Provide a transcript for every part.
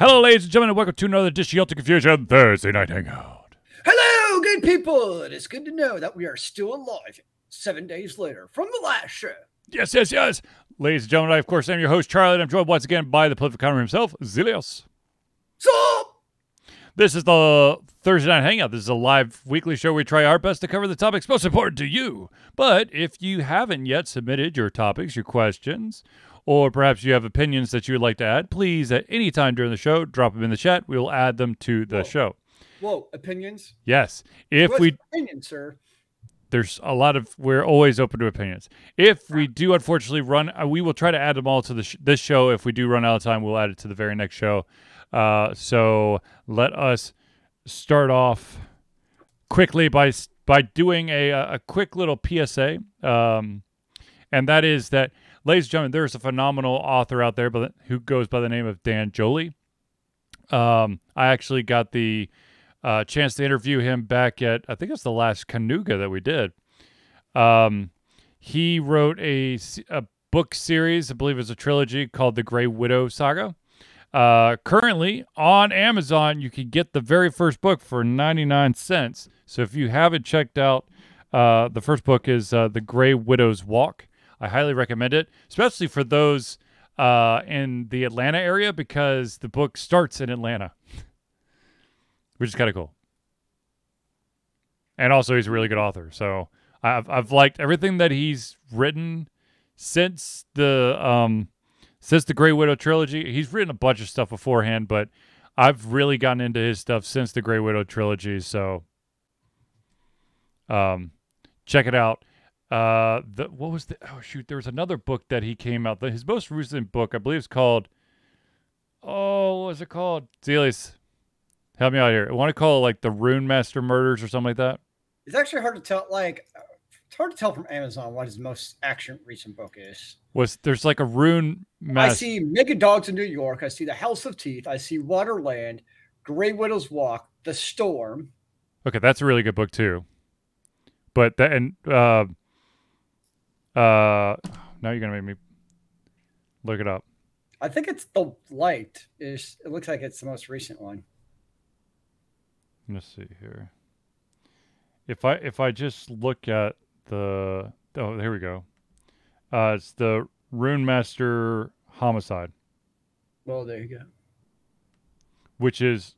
Hello, ladies and gentlemen, and welcome to another edition of Delta Confusion Thursday Night Hangout. Hello, good people. It is good to know that we are still alive seven days later from the last show. Yes, yes, yes. Ladies and gentlemen, I, of course, am your host, Charlie, and I'm joined once again by the political economy himself, Zilios. So, This is the Thursday Night Hangout. This is a live weekly show where we try our best to cover the topics most important to you. But if you haven't yet submitted your topics, your questions, or perhaps you have opinions that you would like to add, please at any time during the show, drop them in the chat. We will add them to the Whoa. show. whoa, opinions? Yes. If What's we opinions, sir? there's a lot of we're always open to opinions if we do unfortunately run uh, we will try to add them all to the sh- this show if we do run out of time we'll add it to the very next show uh, so let us start off quickly by by doing a a quick little psa um, and that is that ladies and gentlemen there's a phenomenal author out there who goes by the name of Dan Jolley um, i actually got the uh, chance to interview him back at I think it's the last Canuga that we did. Um, he wrote a, a book series, I believe it's a trilogy called the Grey Widow Saga. Uh, currently on Amazon, you can get the very first book for 99 cents. So if you haven't checked out, uh, the first book is uh, The Grey Widow's Walk. I highly recommend it, especially for those uh, in the Atlanta area because the book starts in Atlanta which is kind of cool. And also, he's a really good author. So I've I've liked everything that he's written since the um since the Grey Widow trilogy. He's written a bunch of stuff beforehand, but I've really gotten into his stuff since the Grey Widow trilogy. So um, check it out. Uh, the what was the oh shoot? There was another book that he came out. His most recent book, I believe, is called. Oh, what was it called? Zelius, help me out here. I want to call it like the Rune Master Murders or something like that. It's actually hard to tell. Like, it's hard to tell from Amazon what his most action recent book is. Was there's like a Rune Master. I see Mega Dogs in New York. I see The House of Teeth. I see Waterland, Grey Widow's Walk, The Storm. Okay, that's a really good book too. But that and uh, uh, now you're gonna make me look it up. I think it's The Light. Is it looks like it's the most recent one. Let's see here. If I if I just look at the oh here we go. Uh, it's the Rune Master Homicide, Well, there you go. which is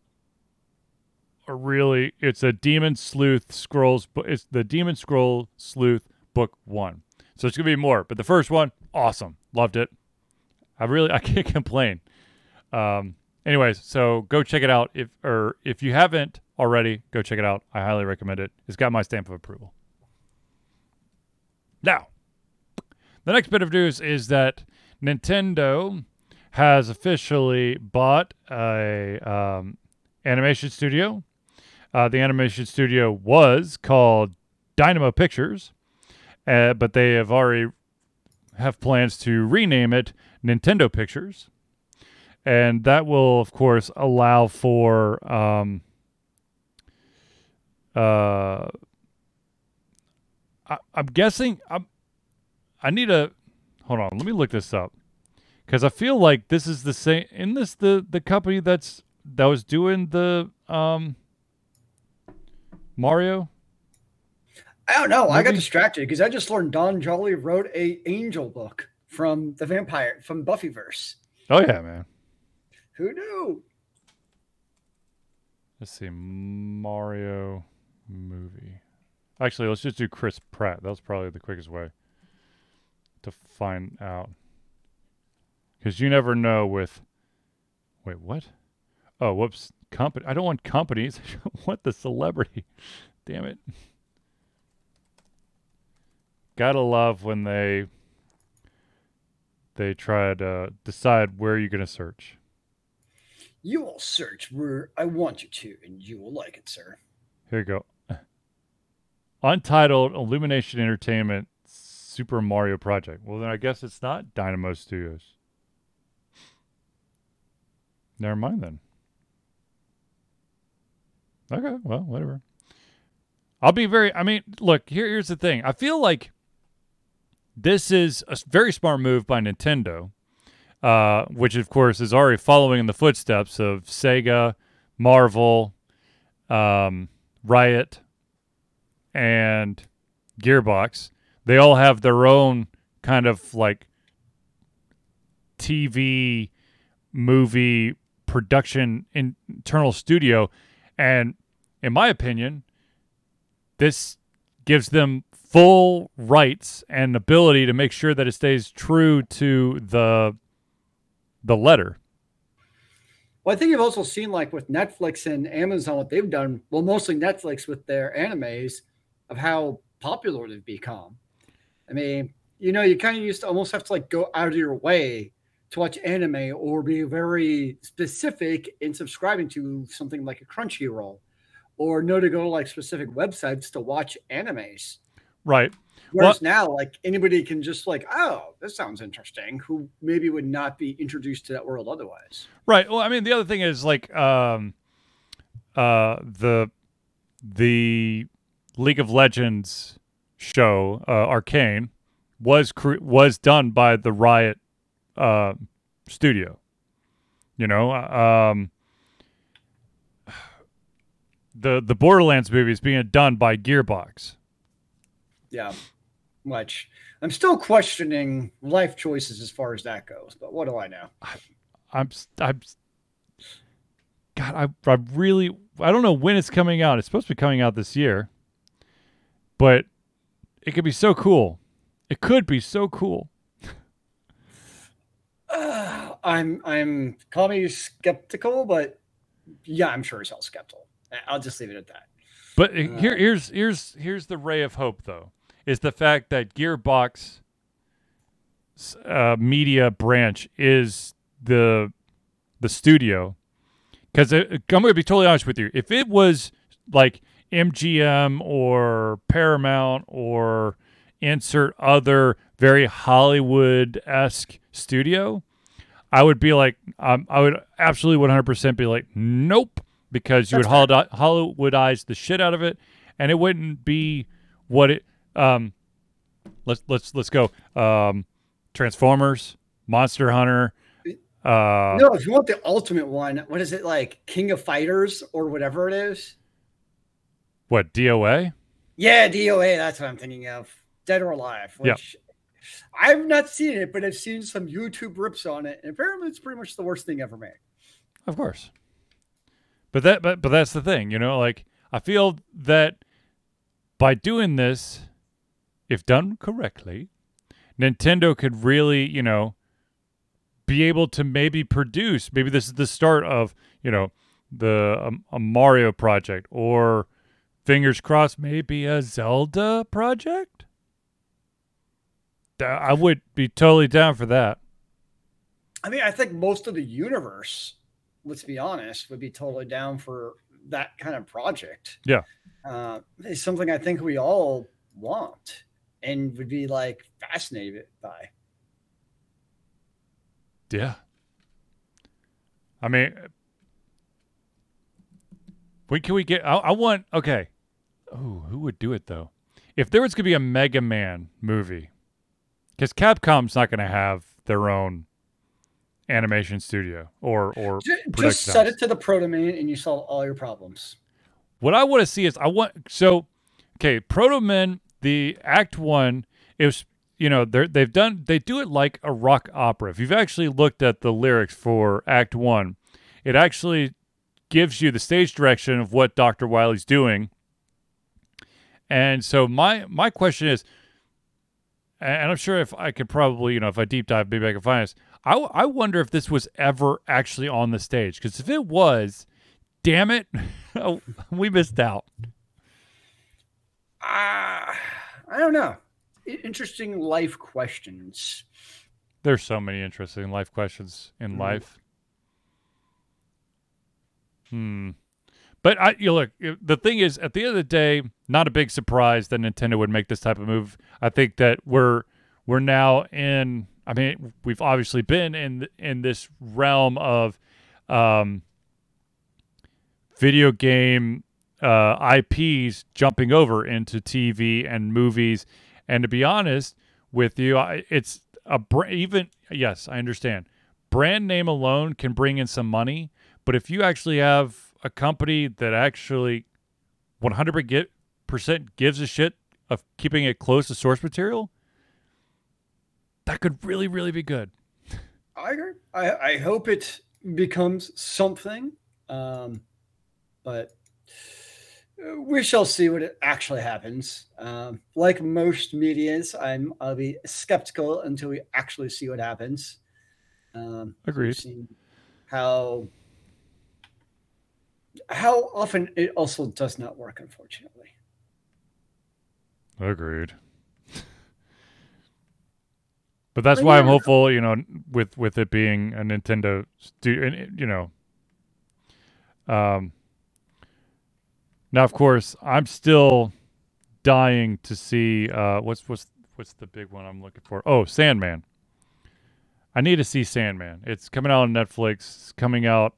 a really it's a Demon Sleuth Scrolls. bu- It's the Demon Scroll Sleuth book one. So it's gonna be more, but the first one, awesome, loved it. I really I can't complain. Um, anyways, so go check it out if or if you haven't already, go check it out. I highly recommend it. It's got my stamp of approval. Now, the next bit of news is that Nintendo has officially bought a um, animation studio. Uh, the animation studio was called Dynamo Pictures, uh, but they have already have plans to rename it Nintendo Pictures, and that will, of course, allow for um, uh, I, I'm guessing I'm. I need a hold on. Let me look this up because I feel like this is the same. In this the the company that's that was doing the um Mario. I don't know. I got distracted because I just learned Dan Jolley wrote a Angel book from the vampire from Buffyverse. Oh yeah, man. Who knew? Let's see, Mario movie. Actually, let's just do Chris Pratt. That was probably the quickest way to find out. Because you never know with. Wait, what? Oh, whoops. Company. I don't want companies. I want the celebrity. Damn it. Gotta love when they they try to decide where you're gonna search. You will search where I want you to, and you will like it, sir. Here you go. Untitled Illumination Entertainment Super Mario Project. Well, then I guess it's not Dynamo Studios. Never mind then. Okay, well, whatever. I'll be very. I mean, look. Here, here's the thing. I feel like this is a very smart move by Nintendo. uh, which of course is already following in the footsteps of Sega, Marvel, um, Riot, and Gearbox. They all have their own kind of like TV movie production internal studio. And in my opinion, this gives them full rights and ability to make sure that it stays true to the the letter. Well, I think you've also seen like with Netflix and Amazon what they've done. Well, mostly Netflix with their animes of how popular they've become. I mean, you know, you kind of used to almost have to like go out of your way to watch anime or be very specific in subscribing to something like a Crunchyroll or know to go to like specific websites to watch animes. Right. Whereas well, now, like anybody can just like, oh, this sounds interesting, who maybe would not be introduced to that world otherwise. Right. Well, I mean, the other thing is like um, uh, the the League of Legends show, uh, Arcane, was cre- was done by the Riot uh, studio. You know, um, the the Borderlands movie is being done by Gearbox. Yeah, much. I'm still questioning life choices as far as that goes, but what do I know? I, I'm I'm God, I I really I don't know when it's coming out. It's supposed to be coming out this year, but it could be so cool. It could be so cool. Uh, I'm I'm call me skeptical, but yeah, I'm sure he's all skeptical. I'll just leave it at that. But uh, here here's here's here's the ray of hope though. Is the fact that Gearbox uh, media branch is the the studio because I'm going to be totally honest with you. If it was like MGM or Paramount or insert other very Hollywood esque studio, I would be like, um, I would absolutely 100% be like, nope, because you That's would Hollywoodize the shit out of it, and it wouldn't be what it. Um, let's let's let's go. Um, Transformers, Monster Hunter. Uh, no, if you want the ultimate one, what is it like? King of Fighters or whatever it is. What DOA? Yeah, DOA. That's what I'm thinking of. Dead or Alive, which I've not seen it, but I've seen some YouTube rips on it, and apparently it's pretty much the worst thing ever made. Of course. But that but but that's the thing, you know, like I feel that by doing this, if done correctly, Nintendo could really, you know, be able to maybe produce, maybe this is the start of, you know, the um, a Mario project or fingers crossed maybe a Zelda project? I would be totally down for that. I mean, I think most of the universe, let's be honest, would be totally down for that kind of project. Yeah. Uh, it's something I think we all want and would be like fascinated by. Yeah. I mean, when can we get? I, I want. Okay. Oh, who would do it though? If there was going to be a Mega Man movie, because Capcom's not going to have their own animation studio or or just, set it to the Proto Man and you solve all your problems. What I want to see is I want so okay Proto Man the Act One is you know they they've done they do it like a rock opera. If you've actually looked at the lyrics for Act One, it actually gives you the stage direction of what Doctor wiley's doing. And so my my question is, and I'm sure if I could probably, you know, if I deep dive, maybe I can find this. I, I wonder if this was ever actually on the stage. Because if it was, damn it, we missed out. Uh, I don't know. Interesting life questions. There's so many interesting life questions in mm. life. Hmm. But I, you look. The thing is, at the end of the day, not a big surprise that Nintendo would make this type of move. I think that we're we're now in. I mean, we've obviously been in in this realm of um, video game uh, IPs jumping over into TV and movies. And to be honest with you, it's a even yes, I understand, brand name alone can bring in some money, but if you actually have a company that actually 100% gives a shit of keeping it close to source material, that could really, really be good. I agree. I, I hope it becomes something, um, but we shall see what it actually happens. Um, like most medias, I'm I'll be skeptical until we actually see what happens. Um, Agreed. How how often it also does not work, unfortunately. Agreed. But that's but why yeah. I'm hopeful, you know, with with it being a Nintendo, stu- you know. Um. Now, of course, I'm still dying to see uh, what's what's what's the big one I'm looking for. Oh, Sandman. I need to see Sandman. It's coming out on Netflix. It's coming out.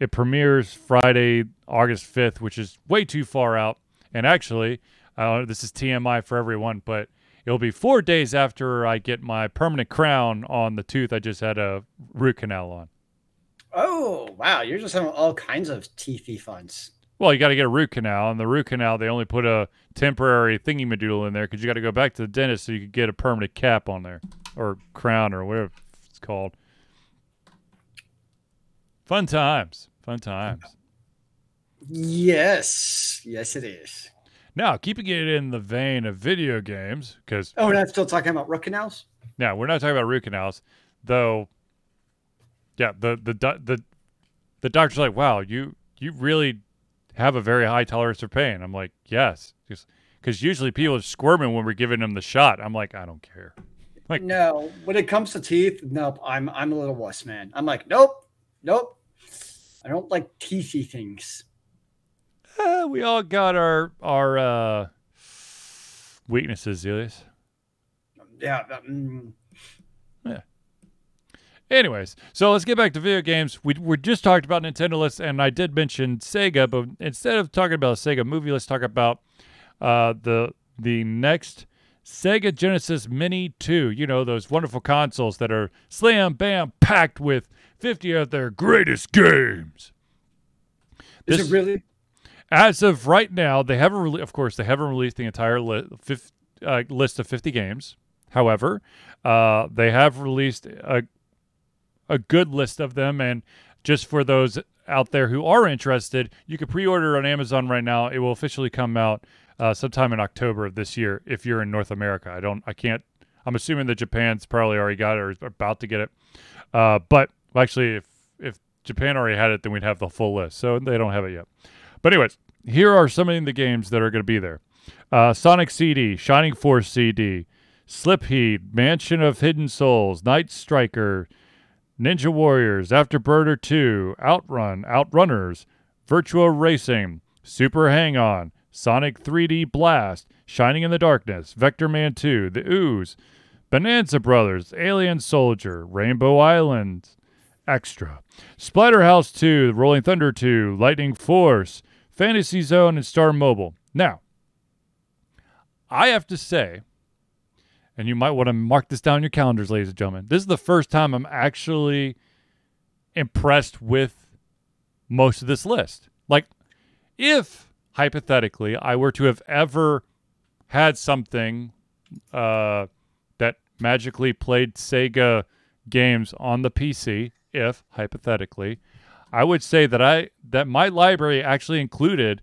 It premieres Friday, August 5th, which is way too far out. And actually, uh, this is TMI for everyone, but it'll be four days after I get my permanent crown on the tooth I just had a root canal on. Oh, wow. You're just having all kinds of teethy funds. Well, you got to get a root canal, and the root canal they only put a temporary thingy medulla in there because you got to go back to the dentist so you could get a permanent cap on there or crown or whatever it's called. Fun times, fun times. Yes, yes, it is. Now, keeping it in the vein of video games, because oh, we're not still talking about root canals. Yeah, we're not talking about root canals, though. Yeah, the the the the doctor's like, "Wow, you you really have a very high tolerance for pain." I'm like, "Yes," because usually people are squirming when we're giving them the shot. I'm like, I don't care. Like, no, when it comes to teeth, nope. I'm I'm a little wuss, man. I'm like, nope, nope. I don't like teethy things. Uh, we all got our our uh, weaknesses, Elias. Yeah. Um, yeah. Anyways, so let's get back to video games. We we just talked about Nintendo lists, and I did mention Sega, but instead of talking about a Sega movie, let's talk about uh, the the next Sega Genesis Mini 2. You know, those wonderful consoles that are slam bam packed with 50 of their greatest games. Is it really? As of right now, they haven't, re- of course, they haven't released the entire li- fif- uh, list of 50 games. However, uh, they have released a, a good list of them. And just for those out there who are interested, you can pre order on Amazon right now. It will officially come out uh, sometime in October of this year if you're in North America. I don't, I can't, I'm assuming that Japan's probably already got it or is about to get it. Uh, but actually, if, if Japan already had it, then we'd have the full list. So they don't have it yet. But, anyways, here are some of the games that are going to be there uh, Sonic CD, Shining Force CD, Slip Silpheed, Mansion of Hidden Souls, Night Striker, Ninja Warriors, Afterburner 2, Outrun, Outrunners, Virtua Racing, Super Hang On, Sonic 3D Blast, Shining in the Darkness, Vector Man 2, The Ooze, Bonanza Brothers, Alien Soldier, Rainbow Island, Extra, Splatterhouse 2, Rolling Thunder 2, Lightning Force, Fantasy Zone, and Star Mobile. Now, I have to say, and you might want to mark this down in your calendars, ladies and gentlemen, this is the first time I'm actually impressed with most of this list. Like, if hypothetically, I were to have ever had something uh, that magically played Sega games on the PC, if hypothetically, I would say that I that my library actually included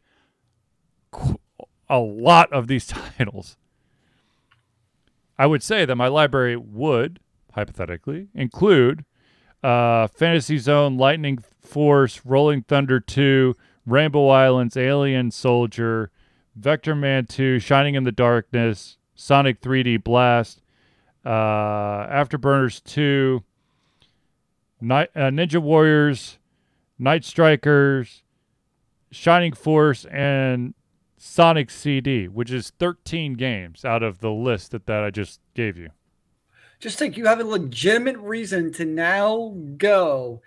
a lot of these titles. I would say that my library would hypothetically include uh, Fantasy Zone, Lightning Force, Rolling Thunder 2, Rainbow Islands, Alien Soldier, Vector Man 2, Shining in the Darkness, Sonic 3D Blast, uh, Afterburners 2, Night, uh, Ninja Warriors, Night Strikers, Shining Force, and Sonic CD, which is 13 games out of the list that, that I just gave you. Just think you have a legitimate reason to now go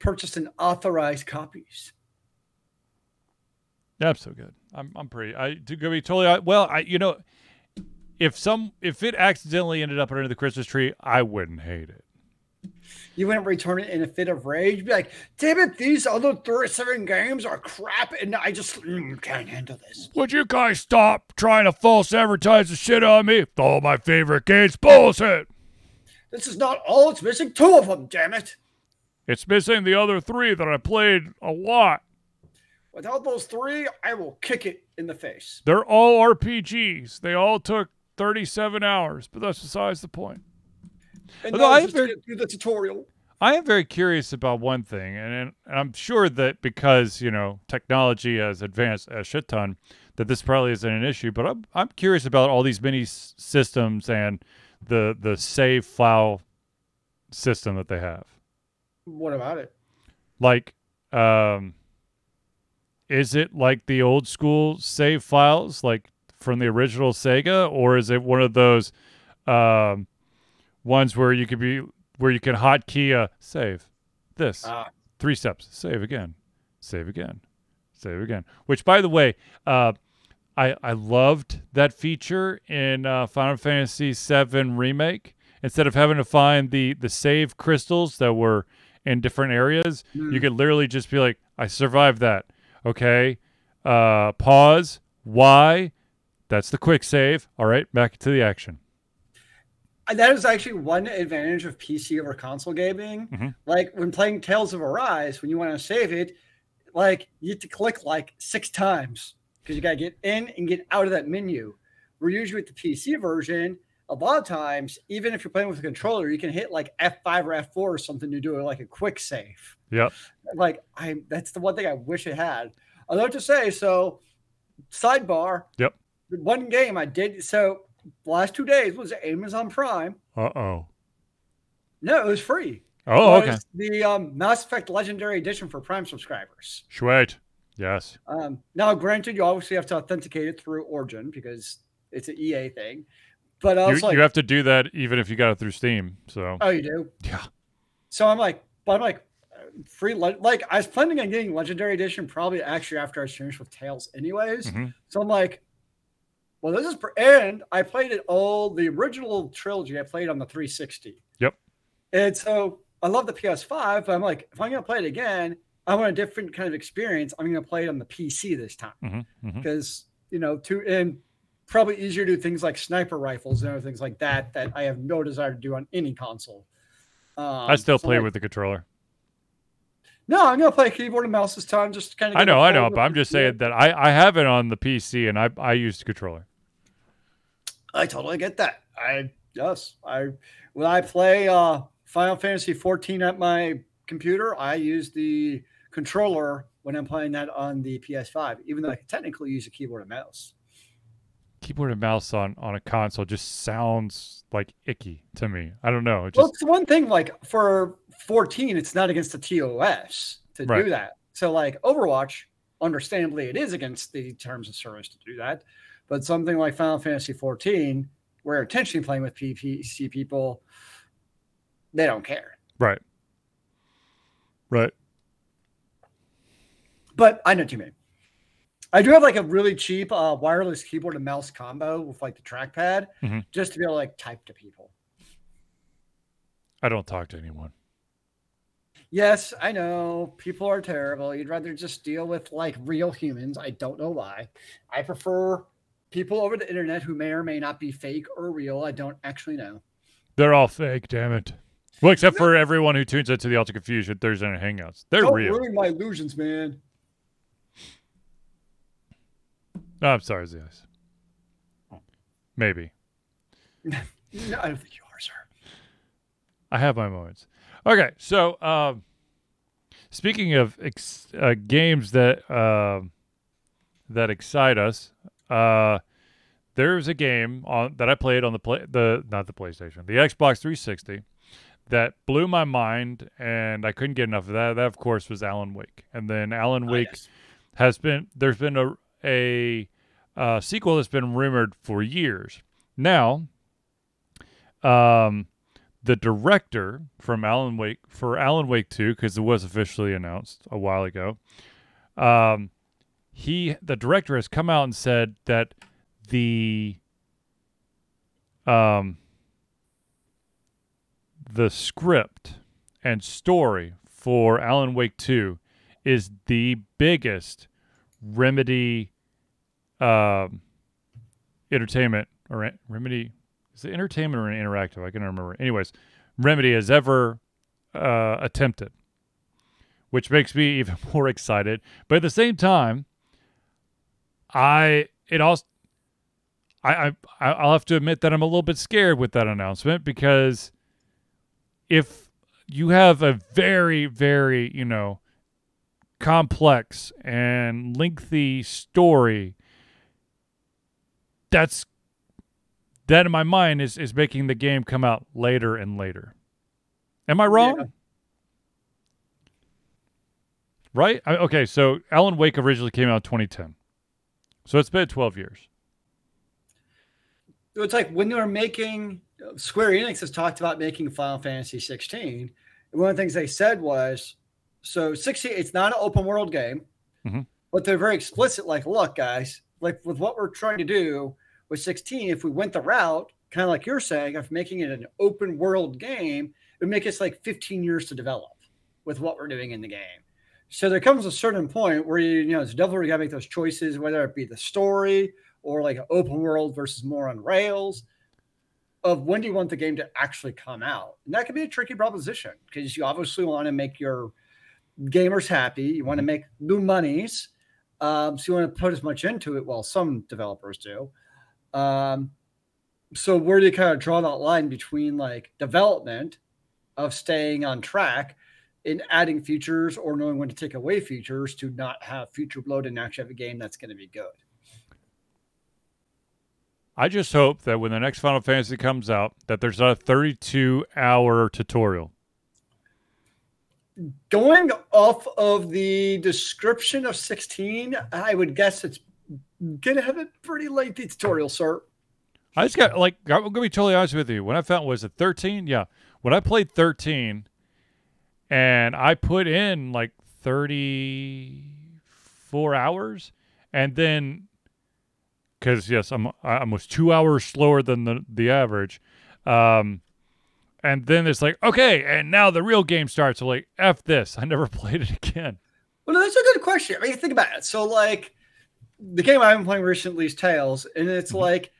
purchase an authorized copies. That's so good. I'm I'm pretty. I to be totally well. I you know, if some if it accidentally ended up under the Christmas tree, I wouldn't hate it. You wouldn't return it in a fit of rage. You'd be like, damn it, these other 37 games are crap, and I just mm, can't handle this. Would you guys stop trying to false advertise the shit on me? All my favorite games, bullshit. This is not all. It's missing two of them, damn it. It's missing the other three that I played a lot. Without those three, I will kick it in the face. They're all RPGs. They all took 37 hours, but that's besides the point. And Although I have very- the tutorial. I am very curious about one thing, and, and I'm sure that because you know technology has advanced a shit ton, that this probably isn't an issue. But I'm I'm curious about all these mini s- systems and the the save file system that they have. What about it? Like, um, is it like the old school save files, like from the original Sega, or is it one of those um, ones where you could be where you can hotkey a save this. Ah, three steps. Save again. Save again. Save again. Which by the way uh i i loved that feature in uh, final fantasy 7 remake. Instead of having to find the the save crystals that were in different areas you could literally just be like i survived that. Okay. Uh pause. Why? That's the quick save. All right. Back to the action that is actually one advantage of PC over console gaming. Mhm. Like when playing Tales of Arise, when you want to save it, like you have to click like six times because you got to get in and get out of that menu. We're usually with the PC version. A lot of times, even if you're playing with a controller, you can hit like F5 or F4 or something to do like a quick save. yep Like I, that's the one thing I wish it had. I'd love to say so. Sidebar. Yep. One game I did so last two days was Amazon Prime. uh-oh No, it was free. oh okay The um, Mass Effect Legendary Edition for Prime subscribers. sweet yes Um, now, granted, you obviously have to authenticate it through Origin because it's an EA thing. But I you, was like, you have to do that even if you got it through steam so oh, you do? yeah So I'm like, but I'm like, uh, free. Le- like, I was planning on getting Legendary Edition probably actually after I was finished with Tales, anyways. Mhm. So I'm like, well, this is, and I played it all, the original trilogy I played on the 360. Yep. And so I love the PS5, but I'm like, if I'm going to play it again, I want a different kind of experience. I'm going to play it on the PC this time Mhm, mhm. because, you know, to, and probably easier to do things like sniper rifles and other things like that, that I have no desire to do on any console. Um, I still so play like- with the controller. No, I'm going to play keyboard and mouse this time. Just kind of. I know, I know, but I'm just saying that I, I have it on the PC and I I use the controller. I totally get that. I yes, I when I play uh Final Fantasy 14 at my computer, I use the controller when I'm playing that on the PS5, even though I technically use a keyboard and mouse. Keyboard and mouse on on a console just sounds like icky to me. I don't know. It Well, just it's one thing like for 14, it's not against the TOS to Right. do that. So like Overwatch, understandably, it is against the terms of service to do that. But something like Final Fantasy 14, where intentionally playing with PPC people, they don't care. right. Right. But I know what you mean. I do have like a really cheap uh, wireless keyboard and mouse combo with like the trackpad, Mhm. just to be able to like type to people. I don't talk to anyone. Yes, I know people are terrible. You'd rather just deal with like real humans. I don't know why. I prefer people over the internet who may or may not be fake or real. I don't actually know. They're all fake, damn it. Well, except for everyone who tunes into the Ultra Confusion Thursday Night Hangouts. They're don't real. ruin my illusions, man. Oh, I'm sorry, Zeus. Maybe. No, I don't think you are, sir. I have my moments. Okay, so um, speaking of ex- uh, games that um that excite us, uh, there's a game on that I played on the play the not the PlayStation, the Xbox 360 that blew my mind, and I couldn't get enough of that. That of course was Alan Wake, and then Alan Ah, Wake yes. has been there's been a a uh, sequel that's been rumored for years now. Um, the director from Alan Wake for Alan Wake Two because it was officially announced a while ago. Um, he the director has come out and said that the um the script and story for Alan Wake 2 is the biggest Remedy um, entertainment or Remedy is it entertainment or interactive? I can remember. Anyways, Remedy has ever uh, attempted, which makes me even more excited. But at the same time, I it also I, I I'll have to admit that I'm a little bit scared with that announcement because if you have a very very you know complex and lengthy story that's that in my mind is is making the game come out later and later. Am i wrong? Yeah. right? I, okay so alan wake originally came out 2010 so it's been 12 years it's like when they were making Square Enix has talked about making Final Fantasy 16. And one of the things they said was, so 16, it's not an open world game, mm-hmm. but they're very explicit. Like, look, guys, like with what we're trying to do with 16, if we went the route, kind of like you're saying, of making it an open world game, it would make us like 15 years to develop with what we're doing in the game. So there comes a certain point where you, you know, it's definitely got to make those choices, whether it be the story or like an open world versus more on rails of when do you want the game to actually come out? And that can be a tricky proposition because you obviously want to make your gamers happy. You want to make new monies. Um, so you want to put as much into it. Well, some developers do. Um, so where do you kind of draw that line between like development of staying on track in adding features or knowing when to take away features to not have future bloat and actually have a game that's going to be good? I just hope that when the next Final Fantasy comes out, that there's a 32 hour tutorial. Going off of the description of 16, I would guess it's gonna have a pretty lengthy tutorial, sir. I just got like I'm gonna be totally honest with you. When I found was it 13? Yeah. When I played 13 and I put in like 34 hours and then because yes, I'm I almost two hours slower than the the average. Um, and then it's like, okay, and now the real game starts. So like, f this. I never played it again. Well, no, that's a good question. I mean, think about it. So like, the game I've been playing recently is Tales, and it's mm-hmm. like,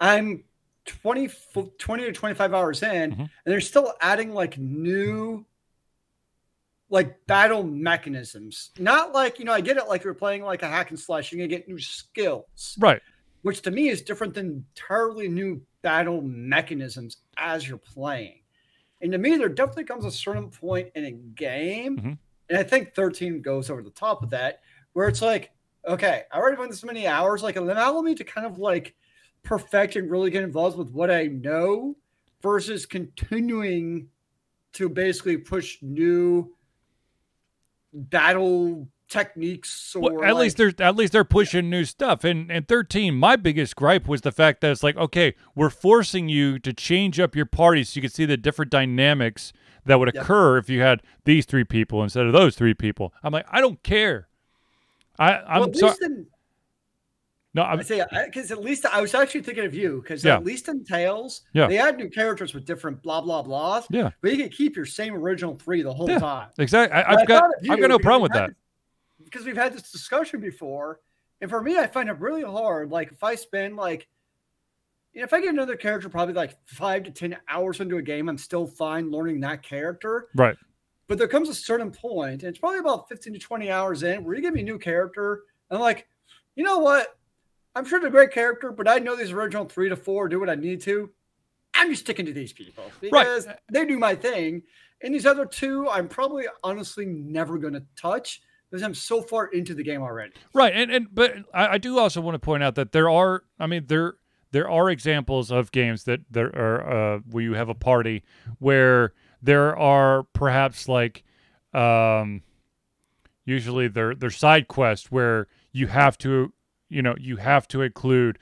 I'm 20, 20 to 25 hours in, mm-hmm. and they're still adding like new like battle mechanisms. Not like, you know, I get it like you're playing like a hack and slash, you're gonna get new skills. Right. Which to me is different than entirely new battle mechanisms as you're playing. And to me, there definitely comes a certain point in a game, mm-hmm. and I think 13 goes over the top of that, where it's like, okay, I already put this many hours, like allow me to kind of like perfect and really get involved with what I know versus continuing to basically push new battle techniques or well, at like, least they're at least they're pushing new stuff. And and 13 my biggest gripe was the fact that it's like okay we're forcing you to change up your party so you can see the different dynamics that would occur yep. if you had these three people instead of those three people. I'm like i don't care. I i'm well, sorry no, I'm, I say because at least I was actually thinking of you because yeah. at least in Tales, yeah. they add new characters with different blah blah blahs. Yeah, but you can keep your same original three the whole yeah, time. Exactly. I, have got I've got no problem with that this, because we've had this discussion before, and for me, I find it really hard. Like if I spend like, you know, if I get another character, probably like five to ten hours into a game, I'm still fine learning that character. Right. But there comes a certain point, and it's probably about fifteen to twenty hours in, where you give me a new character, and I'm like, you know what? I'm sure they're a great character, but I know these original three to four do what I need to. I'm just sticking to these people because right. they do my thing. And these other two, I'm probably honestly never going to touch because I'm so far into the game already. Right, and and but I, I, do also want to point out that there are, I mean, there there are examples of games that there are uh, where you have a party where there are perhaps like, um, usually they're they're side quests where you have to you know, you have to include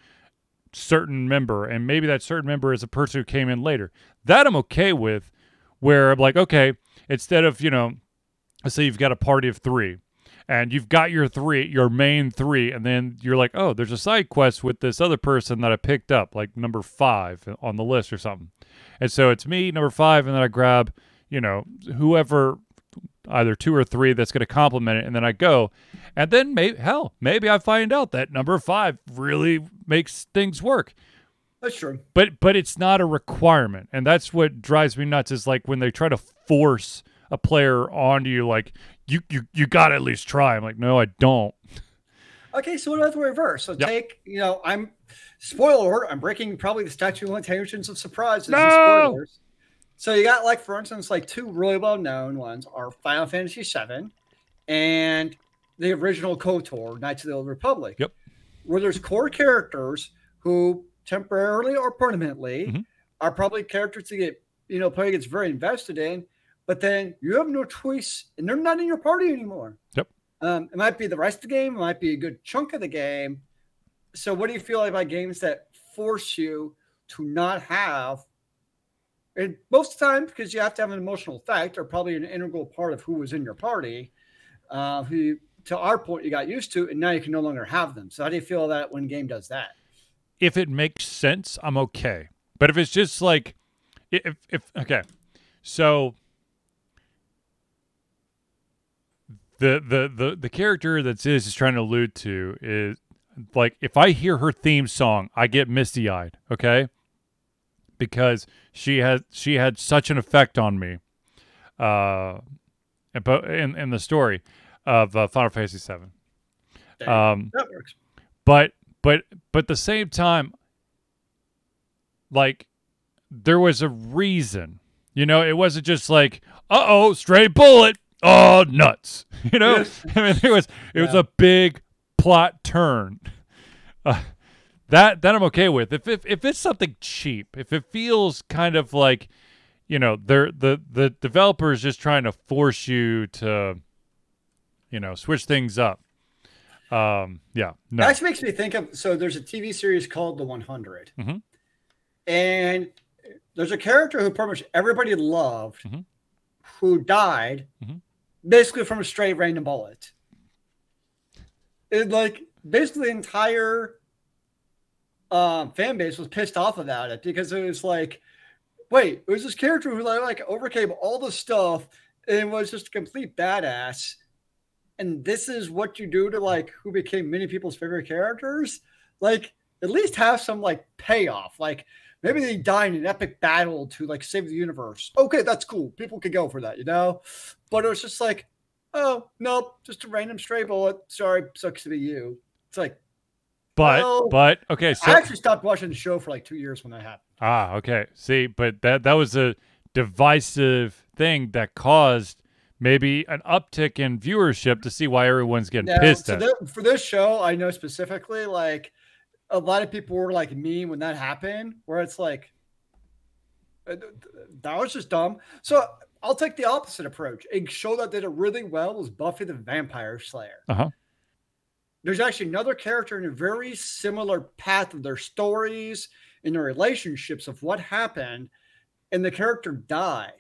certain member, and maybe that certain member is a person who came in later. That I'm okay with, where I'm like, okay, instead of, you know, let's say you've got a party of three, and you've got your three, your main three, and then you're like, oh, there's a side quest with this other person that I picked up, like number five on the list or something. And so it's me, number five, and then I grab, you know, whoever either two or three that's going to complement it and then I go and then maybe hell, maybe I find out that number 5 really makes things work. That's true. But but it's not a requirement. And that's what drives me nuts is like when they try to force a player onto you like you you you got to at least try. I'm like, "No, I don't." Okay, so what about the reverse? So yep. take, you know, I'm spoiler alert, I'm breaking probably the statute of limitations of surprises no! and spoilers. So you got like for instance, like two really well known ones are Final Fantasy VII and the original KOTOR, Knights of the Old Republic. Yep. Where there's core characters who temporarily or permanently mm-hmm. are probably characters to get, you know, player gets very invested in, but then you have no choice and they're not in your party anymore. Yep. Um, it might be the rest of the game, it might be a good chunk of the game. So what do you feel like about games that force you to not have and most of the time, because you have to have an emotional effect, are probably an integral part of who was in your party, uh, who to our point you got used to, and now you can no longer have them. So how do you feel that when game does that? If it makes sense, I'm okay. But if it's just like, if if okay, so the the the the character that Ziz is trying to allude to is like if I hear her theme song, I get misty eyed. Okay because she had she had such an effect on me, uh, in in the story of uh, Final Fantasy Seven. Um, that works. But but but at the same time, like there was a reason. You know, it wasn't just like, uh oh, stray bullet. Oh, nuts. You know. I mean, it was it yeah. was a big plot turn. Uh, that that I'm okay with. If if if it's something cheap, if it feels kind of like, you know, they're the the developer is just trying to force you to, you know, switch things up. Um, yeah, no. That makes me think of so there's a TV series called The 100, mm-hmm. and there's a character who pretty much everybody loved, mm-hmm. who died, mm-hmm. basically from a straight random bullet. It like basically the entire um, fan base was pissed off about it because it was like, wait, it was this character who like, like overcame all the stuff and was just a complete badass. And this is what you do to like who became many people's favorite characters. Like, at least have some like payoff. Like, maybe they die in an epic battle to like save the universe. Okay, that's cool. People could go for that, you know? But it was just like, oh, nope, just a random stray bullet. Sorry, sucks to be you. It's like, but well, but okay, so I actually stopped watching the show for like two years when that happened. Ah, okay. See, but that that was a divisive thing that caused maybe an uptick in viewership to see why everyone's getting pissed so at. for this show, I know specifically like a lot of people were like me when that happened, where it's like uh, that was just dumb. So I'll take the opposite approach. A show that did it really well was Buffy the Vampire Slayer. Uh huh there's actually another character in a very similar path of their stories and their relationships of what happened, and the character died.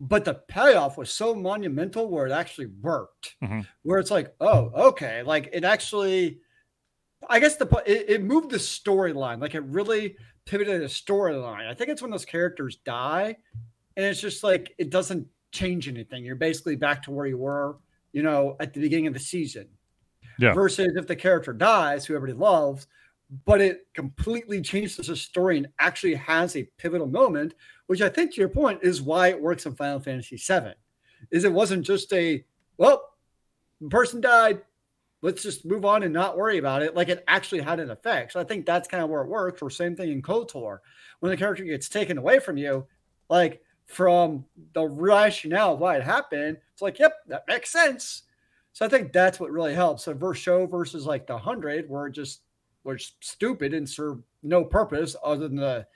But the payoff was so monumental where it actually worked. Mm-hmm. Where it's like, oh, okay, like it actually, I guess the it, it moved the storyline. Like it really pivoted the storyline. I think it's when those characters die, and it's just like it doesn't change anything. You're basically back to where you were, you know, at the beginning of the season yeah. Versus if the character dies, who everybody loves, but it completely changes the story and actually has a pivotal moment, which I think to your point is why it works in Final Fantasy VII. Is it wasn't just a well, person died, let's just move on and not worry about it. Like it actually had an effect. So I think that's kind of where it works. Or same thing in KOTOR. When the character gets taken away from you, like from the rationale of why it happened, it's like, yep, that makes sense. So I think that's what really helps. So verse show versus like the hundred, where just was stupid and served no purpose other than the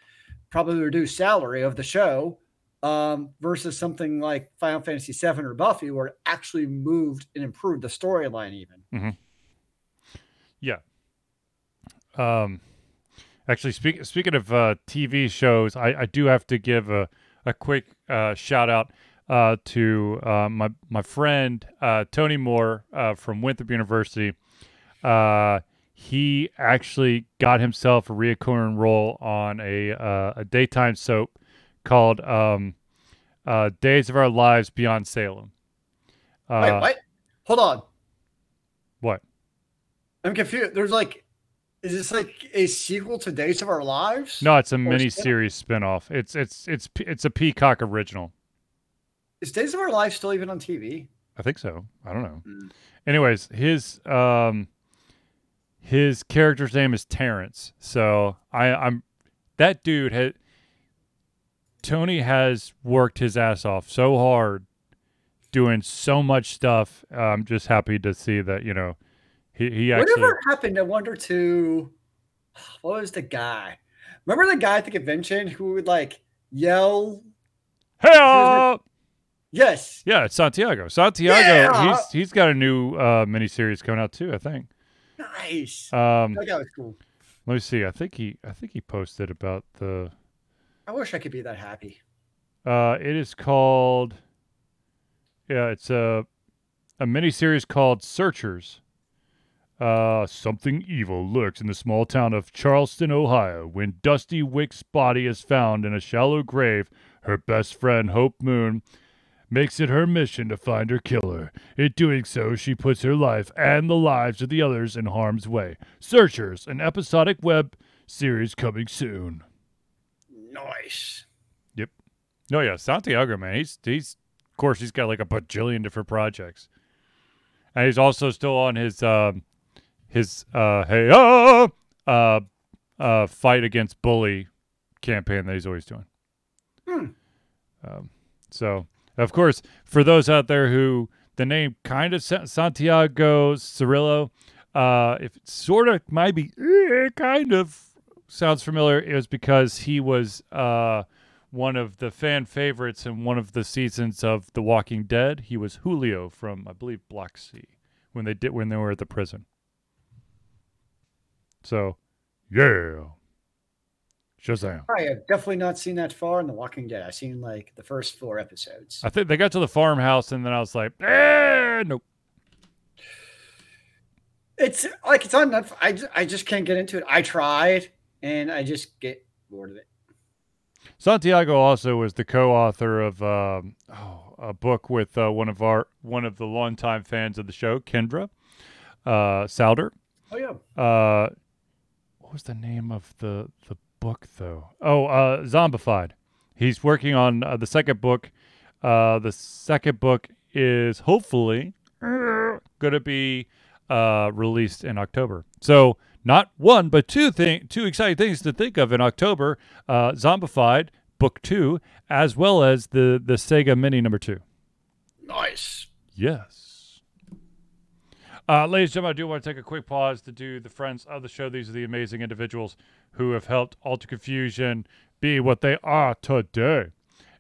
probably reduced salary of the show, um, versus something like Final Fantasy VII or Buffy, where it actually moved and improved the storyline even. Mm-hmm. Yeah. Um, actually, speak, speaking of uh, TV shows, I, I do have to give a a quick uh, shout out uh, to uh, my my friend uh, Tony Moore uh, from Winthrop University. Uh, he actually got himself a reoccurring role on a uh, a daytime soap called um, uh, Days of Our Lives Beyond Salem. Uh, Wait, what? Hold on. What? I'm confused. There's like, is this like a sequel to Days of Our Lives? No, it's a mini series spin-off. It's it's it's it's a Peacock original. Is Days of Our Lives still even on TV? I think so. I don't know. Mm. Anyways, his um his character's name is Terrence. So I I'm that dude had Tony has worked his ass off so hard doing so much stuff. I'm just happy to see that, you know, he he actually Whatever happened, I wonder to what was the guy? Remember the guy at the convention who would like yell? Hey! Yes. Yeah, it's Santiago. Santiago, Yeah! he's he's got a new uh miniseries coming out too, I think. Nice. Um that was cool. let me see. I think he I think he posted about the I wish I could be that happy. Uh, it is called. Yeah, it's a a miniseries called Searchers. Uh, something evil lurks in the small town of Charleston, Ohio. When Dusty Wick's body is found in a shallow grave, her best friend Hope Moon makes it her mission to find her killer. In doing so, she puts her life and the lives of the others in harm's way. Searchers, an episodic web series coming soon. Nice. Yep. No, oh yeah, Santiago, man. He's he's of course he's got like a bajillion different projects, and he's also still on his um his uh hey uh uh uh fight against bully campaign that he's always doing. Hmm. Um, so of course, for those out there who the name kind of Santiago Cirillo, uh, if it sort of might be eh, kind of sounds familiar, it was because he was uh one of the fan favorites in one of the seasons of The Walking Dead. He was Julio from, I believe, Block C when they did when they were at the prison. So, yeah, I have definitely not seen that far in The Walking Dead. I've seen like the first four episodes. I think they got to the farmhouse, and then I was like, eh, nope. It's like it's on. I just, I just can't get into it. I tried and I just get bored of it. Santiago also was the co-author of um, oh, a book with uh, one of our one of the longtime fans of the show, Kendra uh, Souder. Oh yeah. uh what was the name of the the book though. Oh uh zombified. He's working on uh, the second book. Uh the second book is hopefully gonna be uh released in october. So not one but two thing two exciting things to think of in october. Uh zombified book two as well as the the sega mini number two. Nice. Yes. Uh, ladies and gentlemen, I do want to take a quick pause to do the friends of the show. These are the amazing individuals who have helped Alter Confusion be what they are today.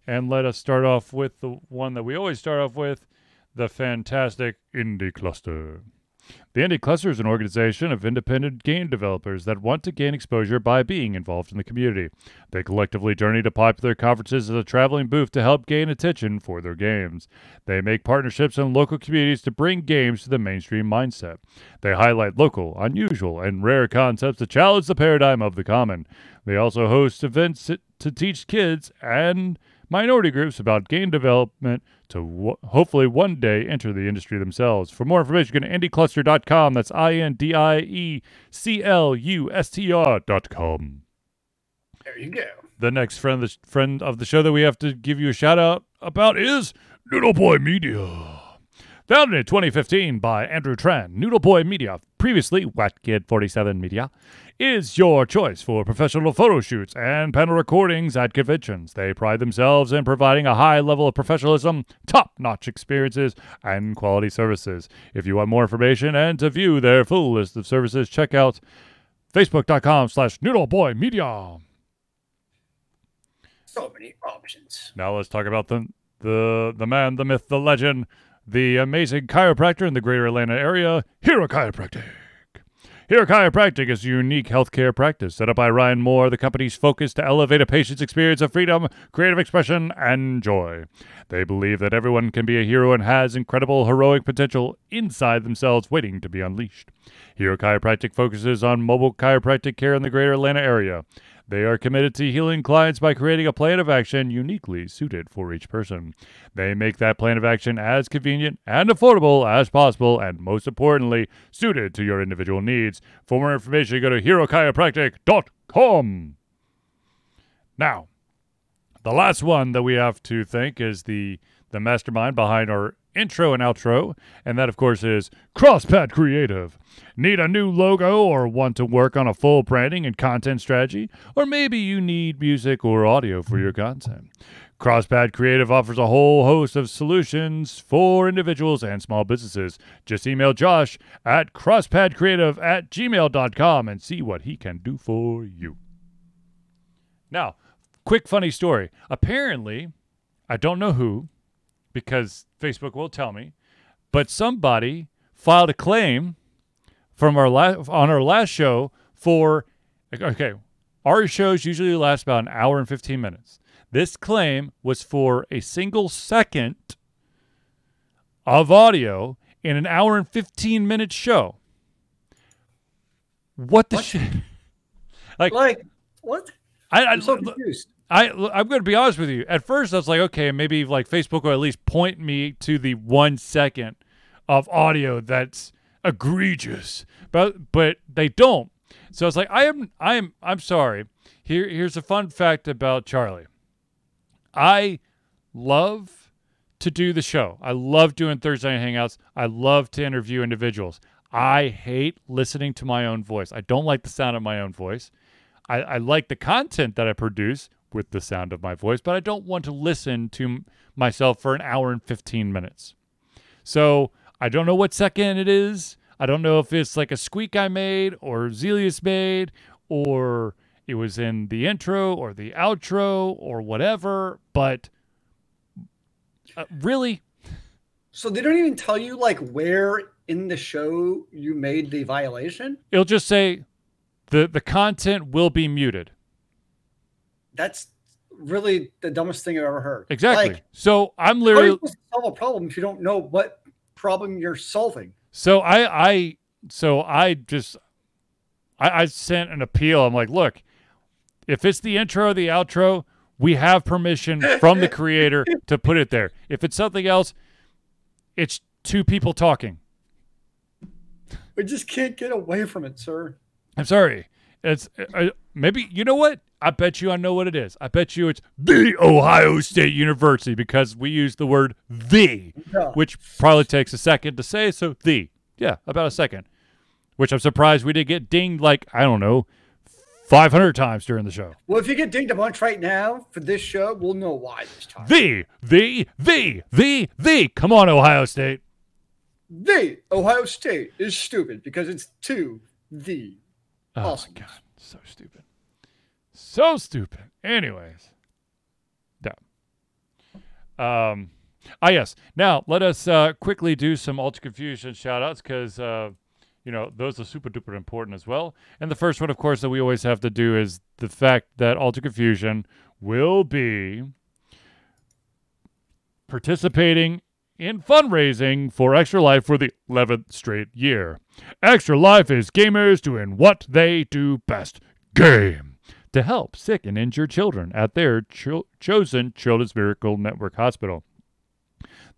And let us start off with the one that we always start off with the fantastic Indie Cluster. The Indie Cluster is an organization of independent game developers that want to gain exposure by being involved in the community. They collectively journey to popular conferences as a traveling booth to help gain attention for their games. They make partnerships in local communities to bring games to the mainstream mindset. They highlight local, unusual, and rare concepts to challenge the paradigm of the common. They also host events to teach kids and minority groups about game development to w- hopefully one day enter the industry themselves. For more information, go to indiecluster.com. That's I N D I E C L U S T R.com. There you go. The next friend of the, friend of the show that we have to give you a shout out about is Noodle Boy Media. Founded in 2015 by Andrew Tran, Noodle Boy Media, previously Wet Kid 47 Media, is your choice for professional photo shoots and panel recordings at conventions. They pride themselves in providing a high level of professionalism, top notch experiences, and quality services. If you want more information and to view their full list of services, check out facebook.com slash noodleboymedia. So many options. Now let's talk about the the the man, the myth, the legend, the amazing chiropractor in the greater Atlanta area, Hero Chiropractic. Hero Chiropractic is a unique healthcare practice set up by Ryan Moore, the company's focus to elevate a patient's experience of freedom, creative expression, and joy. They believe that everyone can be a hero and has incredible heroic potential inside themselves waiting to be unleashed. Hero Chiropractic focuses on mobile chiropractic care in the greater Atlanta area. They are committed to healing clients by creating a plan of action uniquely suited for each person. They make that plan of action as convenient and affordable as possible, and most importantly, suited to your individual needs. For more information, go to herochiropractic.com. Now, the last one that we have to thank is the the mastermind behind our intro and outro, and that of course is CrossPad Creative. Need a new logo or want to work on a full branding and content strategy, or maybe you need music or audio for your content. CrossPad Creative offers a whole host of solutions for individuals and small businesses. Just email Josh at crosspadcreative at gmail.com and see what he can do for you. Now, quick funny story. Apparently, I don't know who, because Facebook will tell me, but somebody filed a claim from our last on our last show for okay, our shows usually last about an hour and 15 minutes. This claim was for a single second of audio in an hour and 15 minute show. What the shit? Like what? I, I, I'm so confused. I I'm going to be honest with you. At first, I was like, okay, maybe like Facebook will at least point me to the one second of audio that's egregious, but but they don't. So I was like, I am I am I'm sorry. Here here's a fun fact about Charlie. I love to do the show. I love doing Thursday night hangouts. I love to interview individuals. I hate listening to my own voice. I don't like the sound of my own voice. I, I like the content that I produce with the sound of my voice, but I don't want to listen to myself for an hour and 15 minutes. So I don't know what second it is. I don't know if it's like a squeak I made or Zelius made or it was in the intro or the outro or whatever, but uh, really, So they don't even tell you like where in the show you made the violation. it'll just say the, the content will be muted. That's really the dumbest thing I've ever heard. Exactly. Like, so I'm how are you literally supposed to solve a problem if you don't know what problem you're solving? So I I so I just I, I sent an appeal. I'm like, look, if it's the intro or the outro, we have permission from the creator to put it there. If it's something else, it's two people talking. We just can't get away from it, sir. I'm sorry. It's uh, maybe you know what? I bet you I know what it is. I bet you it's the Ohio State University because we use the word the, Yeah. which probably takes a second to say. So the, yeah, about a second. Which I'm surprised we didn't get dinged like I don't know, 500 times during the show. Well, if you get dinged a bunch right now for this show, we'll know why this time. The, the, the, the, the. Come on, Ohio State. The Ohio State is stupid because it's two the. Oh Awesome. my god, so stupid. So stupid. Anyways. Yeah. Um ah yes. Now let us uh quickly do some Alter Confusion shout outs because uh you know, those are super duper important as well. And the first one, of course, that we always have to do is the fact that Alter Confusion will be participating in fundraising for Extra Life for the 11th straight year. Extra Life is gamers doing what they do best game to help sick and injured children at their cho- chosen Children's Miracle Network hospital.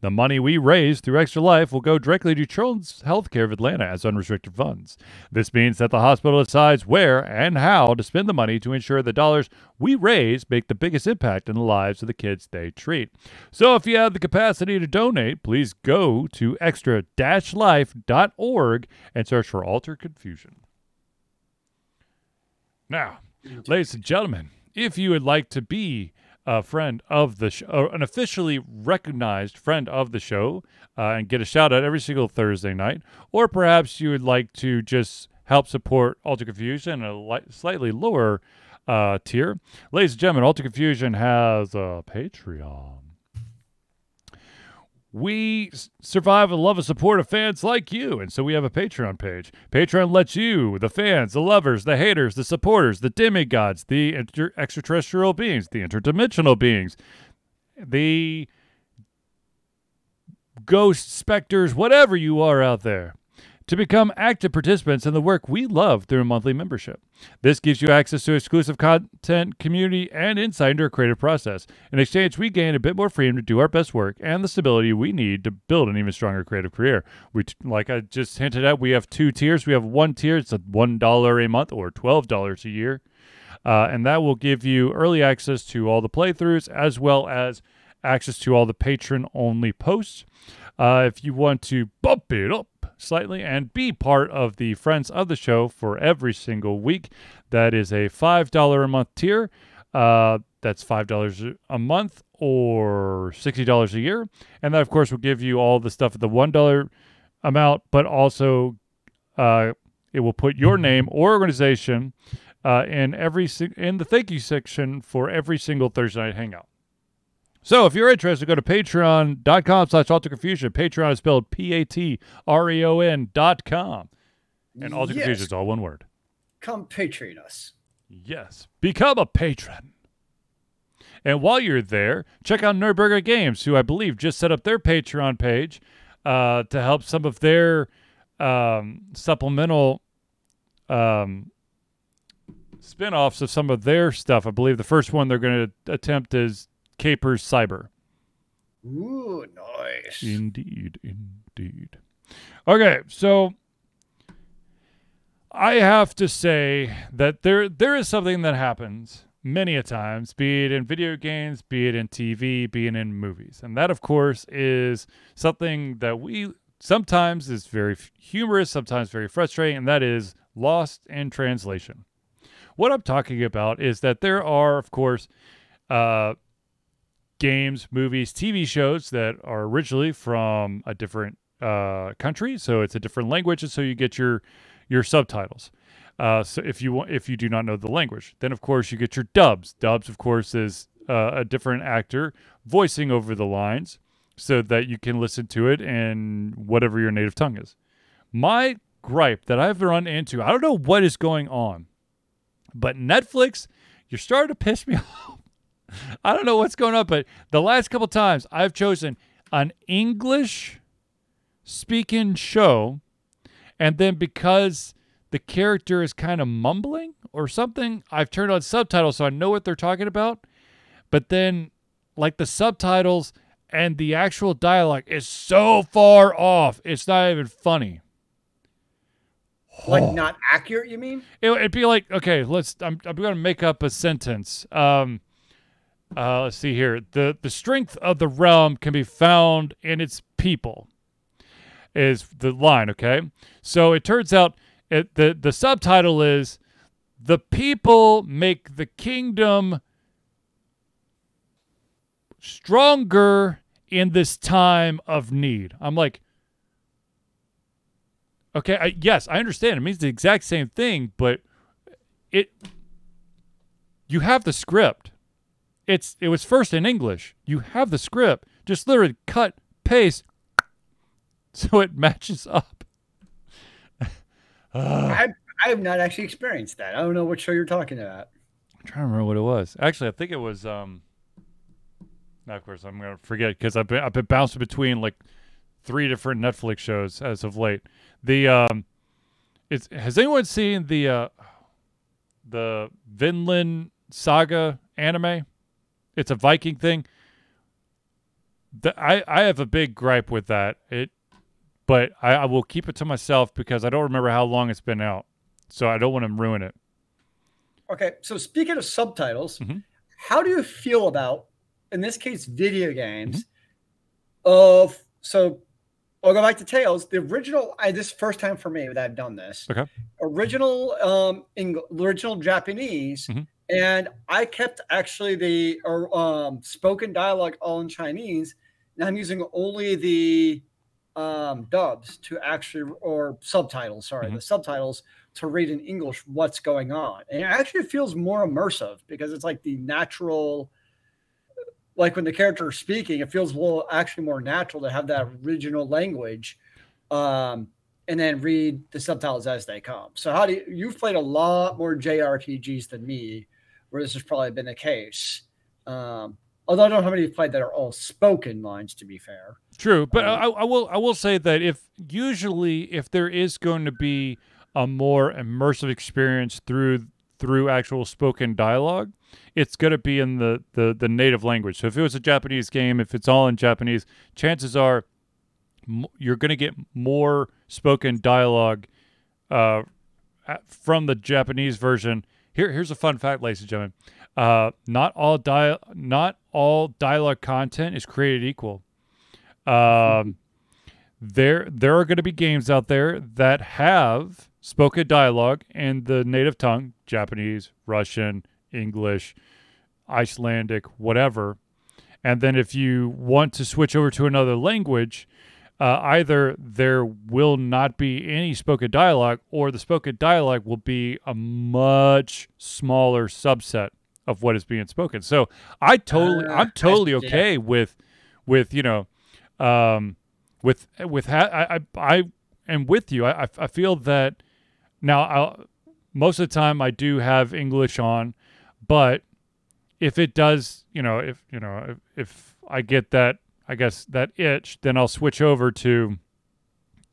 The money we raise through Extra Life will go directly to Children's Healthcare of Atlanta as unrestricted funds. This means that the hospital decides where and how to spend the money to ensure the dollars we raise make the biggest impact in the lives of the kids they treat. So if you have the capacity to donate, please go to extra-life.org and search for Alter Confusion. Now, ladies and gentlemen, if you would like to be a friend of the show, an officially recognized friend of the show, uh, and get a shout out every single Thursday night, or perhaps you would like to just help support Alter Confusion a li- slightly lower uh, tier, ladies and gentlemen, Alter Confusion has a Patreon. We survive with the love and support of fans like you, and so we have a Patreon page. Patreon lets you, the fans, the lovers, the haters, the supporters, the demigods, the inter- extraterrestrial beings, the interdimensional beings, the ghost specters, whatever you are out there, to become active participants in the work we love through a monthly membership. This gives you access to exclusive content, community, and insight into our creative process. In exchange, we gain a bit more freedom to do our best work and the stability we need to build an even stronger creative career. We, like I just hinted at, we have two tiers. We have one tier; it's a one dollar a month or twelve dollars a year, uh, and that will give you early access to all the playthroughs as well as access to all the patron only posts. Uh, if you want to bump it up slightly and be part of the friends of the show for every single week, that is a $5 a month tier. Uh, that's $5 a month or $60 a year. And that, of course, will give you all the stuff at the $1 amount, but also uh, it will put your name or organization uh, in every in the thank you section for every single Thursday night hangout. So if you're interested, go to patreon.com slash alterconfusion. Patreon is spelled P-A-T-R-E-O-N dot com. And Alter yes. Confusion is all one word. Come Patreon us. Yes. Become a patron. And while you're there, check out Nerdburger Games, who I believe just set up their Patreon page uh, to help some of their um, supplemental um, spin-offs of some of their stuff. I believe the first one they're going to attempt is Capers Cyber. Ooh, nice. Indeed, indeed. Okay, so I have to say that there there is something that happens many a times, be it in video games, be it in TV, be it in movies. And that of course is something that we sometimes is very humorous, sometimes very frustrating, and that is lost in translation. What I'm talking about is that there are, of course, uh, games, movies, TV shows that are originally from a different uh, country, so it's a different language, and so you get your your subtitles. Uh, so if you want, if you do not know the language, then of course you get your dubs. Dubs, of course, is uh, a different actor voicing over the lines, so that you can listen to it in whatever your native tongue is. My gripe that I've run into, I don't know what is going on, but Netflix, you're starting to piss me off I don't know what's going on, but the last couple times I've chosen an English speaking show, and then because the character is kind of mumbling or something, I've turned on subtitles so I know what they're talking about. But then, like the subtitles and the actual dialogue is so far off, it's not even funny. Like oh. not accurate, you mean? It, would be like, okay, let's. I'm, I'm going to make up a sentence. Um, uh, let's see here. The the strength of the realm can be found in its people. Is the line okay? So it turns out it, the the subtitle is the people make the kingdom stronger in this time of need. I'm like, okay, I, yes, I understand. It means the exact same thing, but it you have the script it's it was first in English. You have the script. Just literally cut, paste, so it matches up. I, I have not actually experienced that. I don't know what show you're talking about. I'm trying to remember what it was. Actually, I think it was. um now, of course, I'm gonna forget because I've been I've been bouncing between like three different Netflix shows as of late. The um, it's has anyone seen the uh, the Vinland Saga anime? It's a Viking thing. The, I I have a big gripe with that. It, but I, I will keep it to myself because I don't remember how long it's been out, so I don't want to ruin it. Okay, so speaking of subtitles, mm-hmm. how do you feel about, in this case, video games? Mm-hmm. Of so, I'll go back to Tales. The original, I this first time for me that I've done this. Okay. Original, um, in original Japanese. Mm-hmm and I kept actually the um, spoken dialogue all in Chinese, and I'm using only the um, dubs to actually or subtitles. Sorry, mm-hmm. the subtitles to read in English what's going on, and it actually feels more immersive because it's like the natural. Like when the character is speaking, it feels a little actually more natural to have that original language, um, and then read the subtitles as they come. So, how do you, you've played a lot more JRPGs than me? Where this has probably been the case. Um, Although I don't know how many you've played that are all spoken lines. To be fair, True, but Um, I, I will I will say that if usually if there is going to be a more immersive experience through through actual spoken dialogue, it's going to be in the, the the native language. So if it was a Japanese game, if it's all in Japanese, chances are you're going to get more spoken dialogue uh, from the Japanese version. Here, here's a fun fact, ladies and gentlemen. Uh, not all dia- not all dialogue content is created equal. Um, there there are going to be games out there that have spoken dialogue in the native tongue, Japanese, Russian, English, Icelandic, whatever. And then if you want to switch over to another language, uh, either there will not be any spoken dialogue or the spoken dialogue will be a much smaller subset of what is being spoken. So I totally Uh, I'm totally yeah. okay with with you know um with with ha- I, I I am with you. I I- I feel that now I'll, most of the time I do have English on, but if it does, you know, if you know, if, if I get that, I guess that itch, then I'll switch over to,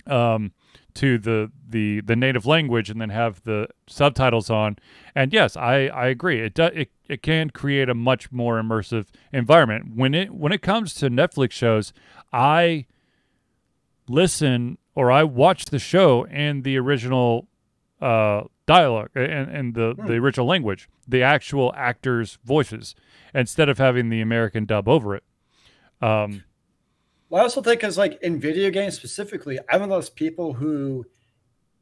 um, to the the the native language and then have the subtitles on. And yes, I I agree. It does it it can create a much more immersive environment. When it when it comes to Netflix shows, I listen or I watch the show in the original uh, dialogue and, and the, the original language, the actual actors' voices, instead of having the American dub over it. Um, Well, I also think is like in video games specifically, I'm one of those people who,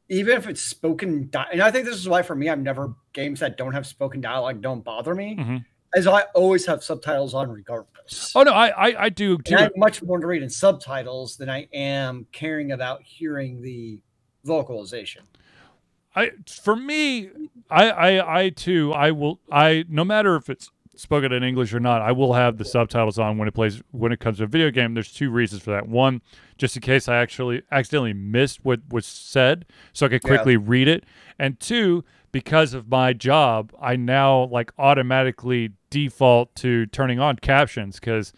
even if it's spoken, di- and I think this is why for me, I'm never games that don't have spoken dialogue don't bother me, Mhm. as I always have subtitles on regardless. oh no, I I, I do too. I'm much more to read in subtitles than I am caring about hearing the vocalization. I for me, I, I I too I will I no matter if it's spoken in English or not, I will have the subtitles on when it plays when it comes to a video game. There's two reasons for that. One, just in case I actually accidentally missed what was said, so I could Yeah. quickly read it. And two, because of my job, I now like automatically default to turning on captions because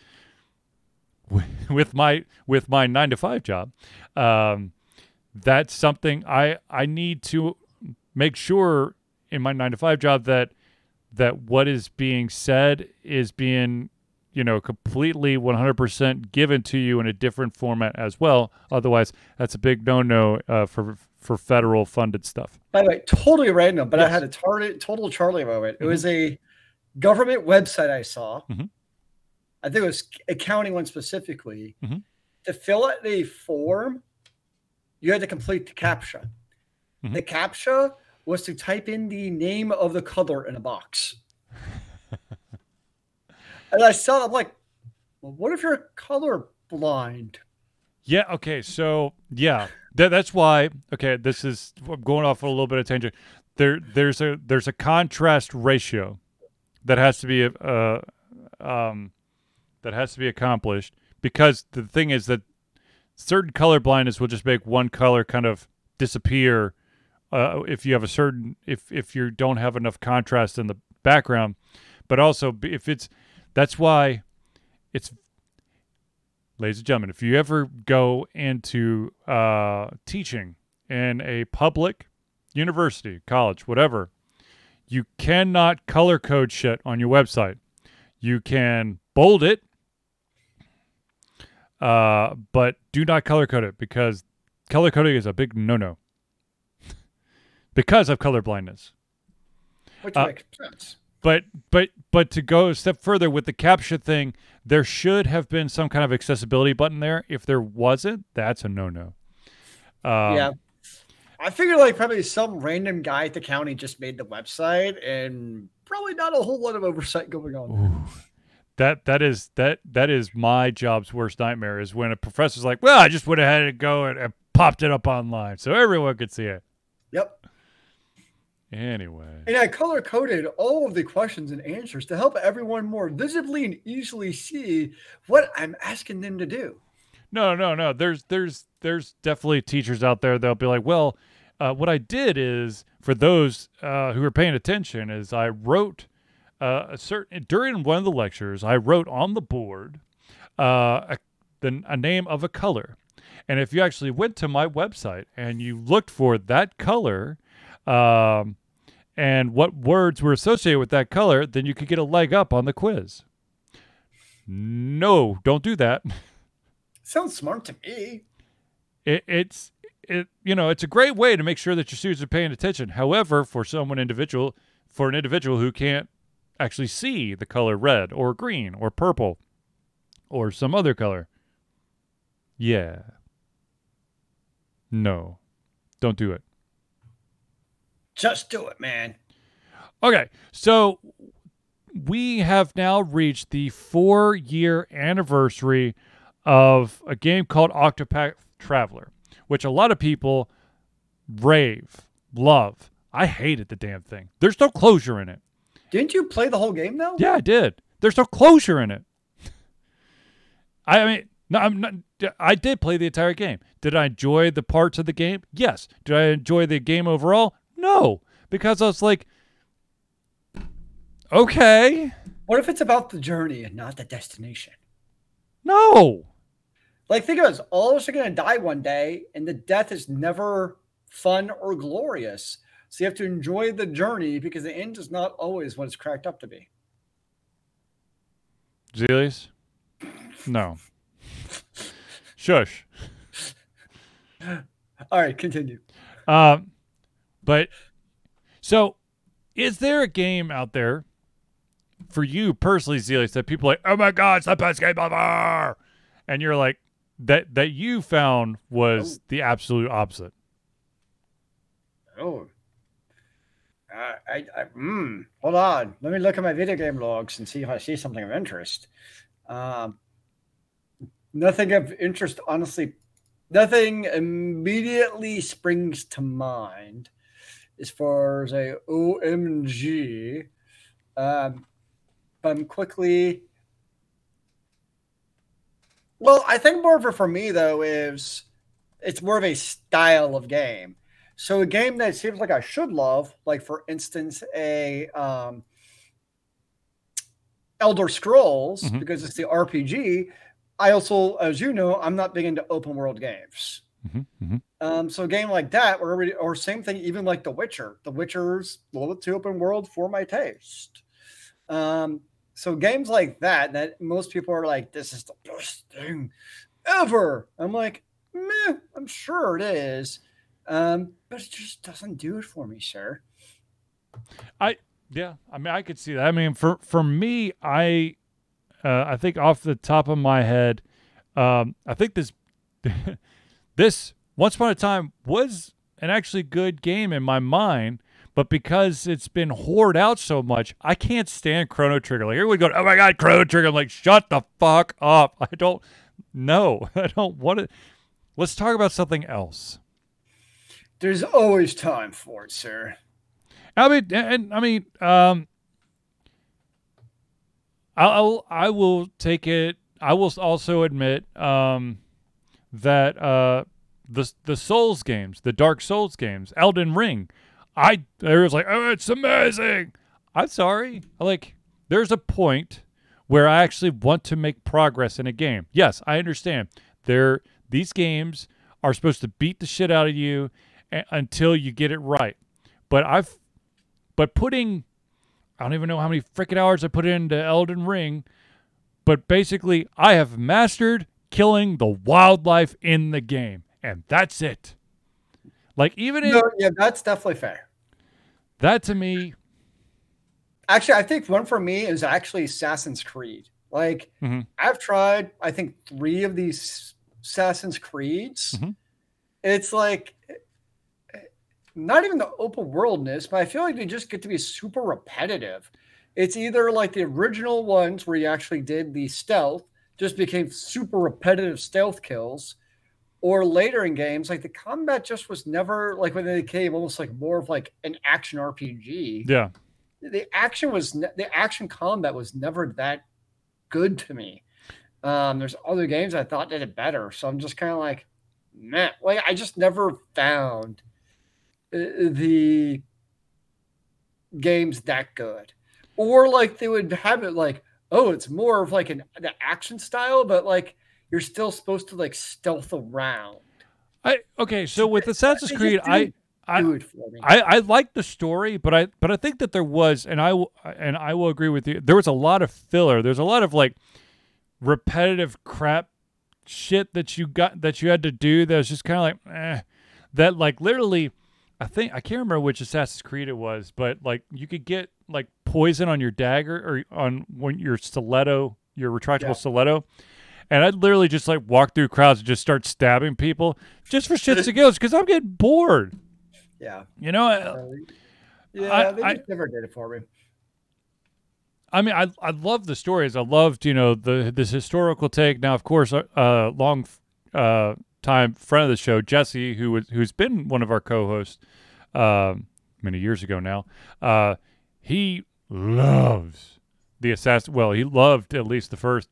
with my with my nine to five job, um, that's something I I need to make sure in my nine to five job that that what is being said is being you know completely 100% given to you in a different format as well otherwise that's a big no-no uh, for for federal funded stuff By the way, totally random, but I had a tar- total Charlie moment. It was a government website I saw. Mhm. I think it was a county one specifically. Mhm. To fill out the form, you had to complete the CAPTCHA. Mhm. The CAPTCHA was to type in the name of the color in a box. and I saw I'm like, well, what if you're color blind? yeah okay so yeah that, that's why okay this is I'm going off a little bit of tangent there there's a there's a contrast ratio that has to be uh um that has to be accomplished because the thing is that certain color blindness will just make one color kind of disappear uh, if you have a certain if if you don't have enough contrast in the background but also if it's that's why it's ladies and gentlemen if you ever go into uh, teaching in a public university college whatever you cannot color code shit on your website. You can bold it uh, but do not color code it because color coding is a big no-no because of color blindness. Which Uh, makes sense. But but but to go a step further with the captcha thing, there should have been some kind of accessibility button there. If there wasn't, that's a no-no. Um, yeah. I figured like probably some random guy at the county just made the website and probably not a whole lot of oversight going on. Ooh. That that is that that is my job's worst nightmare is when a professor's like, "Well, I just went ahead and go and, and popped it up online so everyone could see it." Anyway, And I color coded all of the questions and answers to help everyone more visibly and easily see what I'm asking them to do. no, no, no. There's there's there's definitely teachers out there that'll be like, "Well, uh, what I did is for those uh, who are paying attention is I wrote uh, a certain during one of the lectures, I wrote on the board uh, a, the a name of a color, and if you actually went to my website and you looked for that color, um, and what words were associated with that color, then you could get a leg up on the quiz. No, don't do that. Sounds smart to me. It, it's it you know it's a great way to make sure that your students are paying attention. However, for someone individual, for an individual who can't actually see the color red or green or purple or some other color, yeah, no, don't do it. Just do it, man. Okay, so we have now reached the four year anniversary of a game called Octopath Traveler, which a lot of people rave, love. I hated the damn thing. There's no closure in it. Didn't you play the whole game though? Yeah, I did. There's no closure in it. I mean, no, I'm not. I did play the entire game. Did I enjoy the parts of the game? Yes. Did I enjoy the game overall? No, because I was like, okay. What if it's about the journey and not the destination? No. Like, think of it. All of us are going to die one day, and the death is never fun or glorious. So you have to enjoy the journey because the end is not always what it's cracked up to be. Zelius? No. Shush. All right, continue. Um, but so is there a game out there for you personally, Zelius, that people are like, oh my god, it's the best game ever, and you're like that that you found was Oh. the absolute opposite. Oh. Uh, I, I, mm, hold on. Let me look at my video game logs and see if I see something of interest. Um, nothing of interest, honestly. Nothing immediately springs to mind as far as a OMG. Um, but I'm quickly. Well, I think more of it for me though is it's more of a style of game. So a game that seems like I should love, like for instance, a um, Elder Scrolls, Mhm. because it's the RPG. I also, as you know, I'm not big into open world games. Mhm, mhm. Um, so a game like that, or or same thing, even like The Witcher. The Witcher's a little bit too open world for my taste. Um, so games like that, that most people are like, "This is the best thing ever." I'm like, meh, I'm sure it is, um, but it just doesn't do it for me, sir. I yeah, I mean, I could see that. I mean, for for me, I uh, I think off the top of my head, um, I think this this Once Upon a Time was an actually good game in my mind, but because it's been hoard out so much, I can't stand Chrono Trigger. Like everyone go, "Oh my god, Chrono Trigger!" I'm like, "Shut the fuck up!" I don't know. I don't want to. Let's talk about something else. There's always time for it, sir. I mean, and I mean, um, I'll I will take it. I will also admit um, that uh, the the Souls games, the Dark Souls games, Elden Ring, I there was like, oh, it's amazing. I'm sorry, like there's a point where I actually want to make progress in a game. Yes, I understand. There, these games are supposed to beat the shit out of you a- until you get it right. But I've but putting I don't even know how many freaking hours I put into Elden Ring, but basically I have mastered killing the wildlife in the game, and that's it. Like even in No, yeah, that's definitely fair. that to me, Actually, I think one for me is actually Assassin's Creed. Like Mhm. I've tried, I think three of these Assassin's Creeds. Mhm. It's like not even the open worldness, but I feel like they just get to be super repetitive. It's either like the original ones where you actually did the stealth, just became super repetitive stealth kills, or later in games, like the combat just was never like when they became almost like more of like an action RPG yeah, the action was ne- the action combat was never that good to me. Um, there's other games I thought did it better, so I'm just kind of like, man, like I just never found uh, the games that good. or like they would have it like, oh, it's more of like an, an action style, but like you're still supposed to like stealth around. I okay, so with Assassin's Creed, I I, do it for me. I I like the story, but I but I think that there was, and I will and I will agree with you. There was a lot of filler. There's a lot of like repetitive crap shit that you got that you had to do. That was just kind of like eh. That like literally, I think I can't remember which Assassin's Creed it was, but like you could get like poison on your dagger or on when your stiletto, your retractable Yeah. stiletto. And I'd literally just like walk through crowds and just start stabbing people just for shits and giggles because I'm getting bored. yeah. You know, I- Uh, yeah, I- they I- just never did it for me. I mean, I I love the stories. I loved you know the this historical take. Now, of course, a uh, long uh, time friend of the show, Jesse, who was who's been one of our co-hosts um many years ago now. Uh, he loves the Assassin. Well, he loved at least the first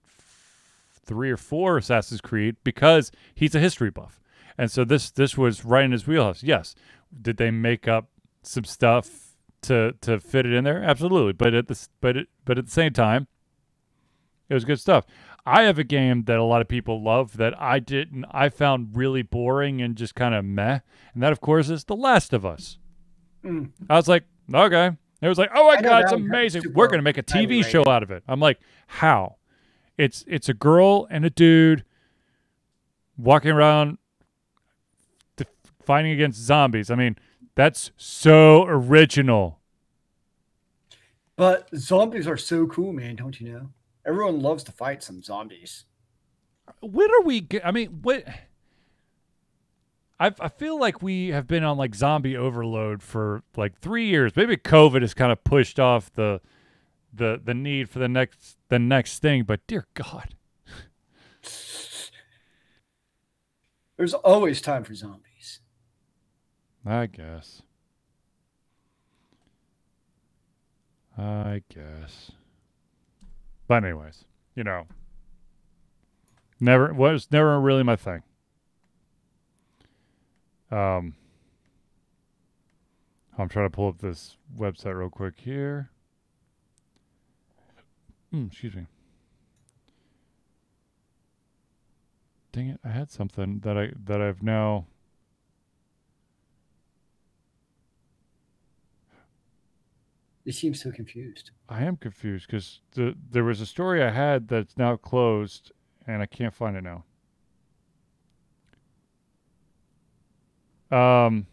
three or four Assassin's Creed because he's a history buff, and so this this was right in his wheelhouse. Yes, did they make up some stuff to to fit it in there? Absolutely, but at the but it, but at the same time, it was good stuff. I have a game that a lot of people love that I didn't. I found really boring and just kind of meh, and that of course is The Last of Us. Mm. I was like, okay. It was like, oh my I god, it's that one got amazing. We're gonna make a TV show out of it. I'm like, how? It's it's a girl and a dude walking around def- fighting against zombies. I mean, that's so original. But zombies are so cool, man. Don't you know? Everyone loves to fight some zombies. When are we? I mean, what? I I feel like we have been on like zombie overload for like three years. Maybe COVID has kind of pushed off the the the need for the next the next thing. But dear God, There's always time for zombies. I guess. I guess. But anyways, you know, never was never really my thing. Um, I'm trying to pull up this website real quick here. Mm, excuse me. Dang it! I had something that I that I've now. They seem so confused. I am confused because the there was a story I had that's now closed, and I can't find it now. Um,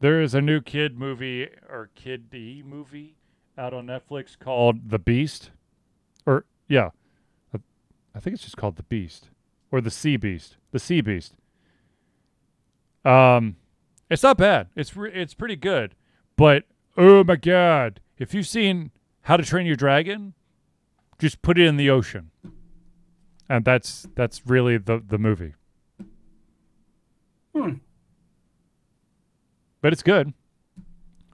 there is a new kid movie or kid D movie out on Netflix called The Beast, or yeah, I- I think it's just called The Beast or The Sea Beast, The Sea Beast. Um, it's not bad. It's re- it's pretty good, but oh my god, if you've seen How to Train Your Dragon, just put it in the ocean, and that's that's really the the movie. Hmm. But it's good.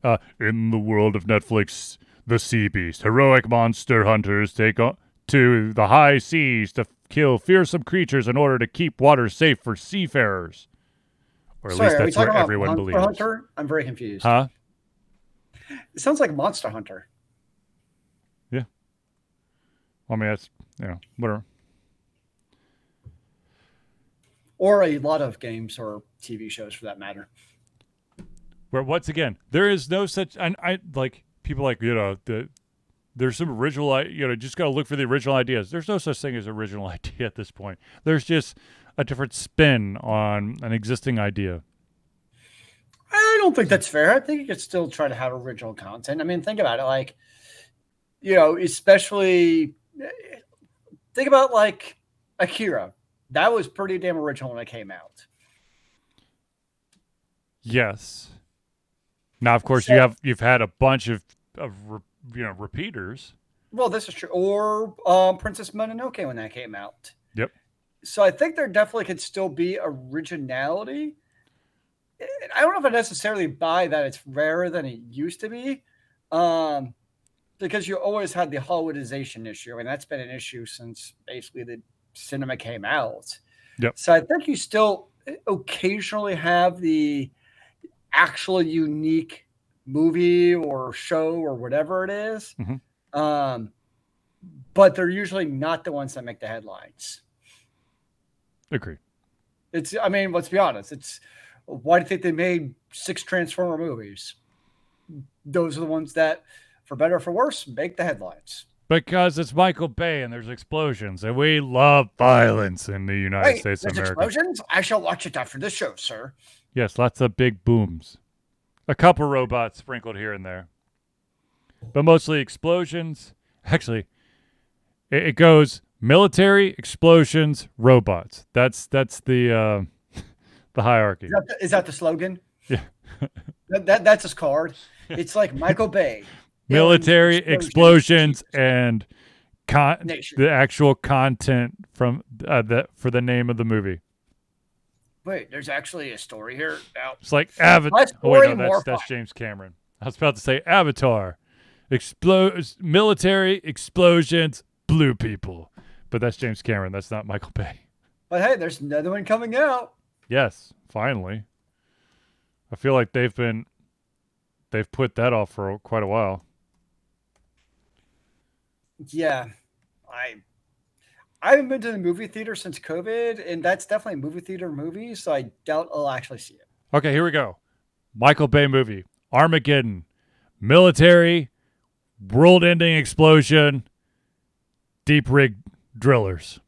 Uh, in the world of Netflix, the Sea Beast, heroic monster hunters take on to the high seas to kill fearsome creatures in order to keep water safe for seafarers. Or at Sorry, least are we that's what everyone Monster believes. Hunter? I'm very confused. Huh? It sounds like Monster Hunter. Yeah. I mean, that's you know whatever. Or a lot of games or TV shows for that matter. Where once again, there is no such. And I like people like you know the. There's some original, you know, just got to look for the original ideas. There's no such thing as original idea at this point. There's just a different spin on an existing idea. I don't think that's fair. I think you could still try to have original content. I mean, think about it. Like, you know, especially think about like Akira. That was pretty damn original when it came out. Yes. Now, of course, you have you've had a bunch of of you know repeaters. Well, this is true. Or um, Princess Mononoke when that came out. Yep. So I think there definitely could still be originality. I don't know if I necessarily buy that it's rarer than it used to be, um, because you always had the Hollywoodization issue, and that's been an issue since basically the cinema came out. Yep. So I think you still occasionally have the actual unique movie or show or whatever it is. Mhm. Um, but they're usually not the ones that make the headlines. Agree. It's, I mean, let's be honest. It's why do you think they made six Transformer movies? Those are the ones that, for better or for worse, make the headlines. Because it's Michael Bay and there's explosions, and we love violence in the United Wait, States of America. explosions? I shall watch it after the show, sir. Yes, lots of big booms. A couple robots sprinkled here and there. But mostly explosions. Actually, it, it goes military, explosions, robots. That's that's the uh, the hierarchy. Is that the, is that the slogan? Yeah. that, that that's his card. It's like Michael Bay. military Aliens, explosions and con- Nation. the actual content from uh, the for the name of the movie. Wait, there's actually a story here. Now, It's like Avatar. Oh, wait, no, that's that's. James Cameron. I was about to say Avatar, explode military explosions, blue people, but that's James Cameron. That's not Michael Bay. but hey, there's another one coming out. Yes, finally. I feel like they've been they've put that off for quite a while. Yeah, I I haven't been to the movie theater since COVID, and that's definitely a movie theater movie. So I doubt I'll actually see it. Okay, here we go. Michael Bay movie. Armageddon. Military. World ending explosion. Deep rig drillers.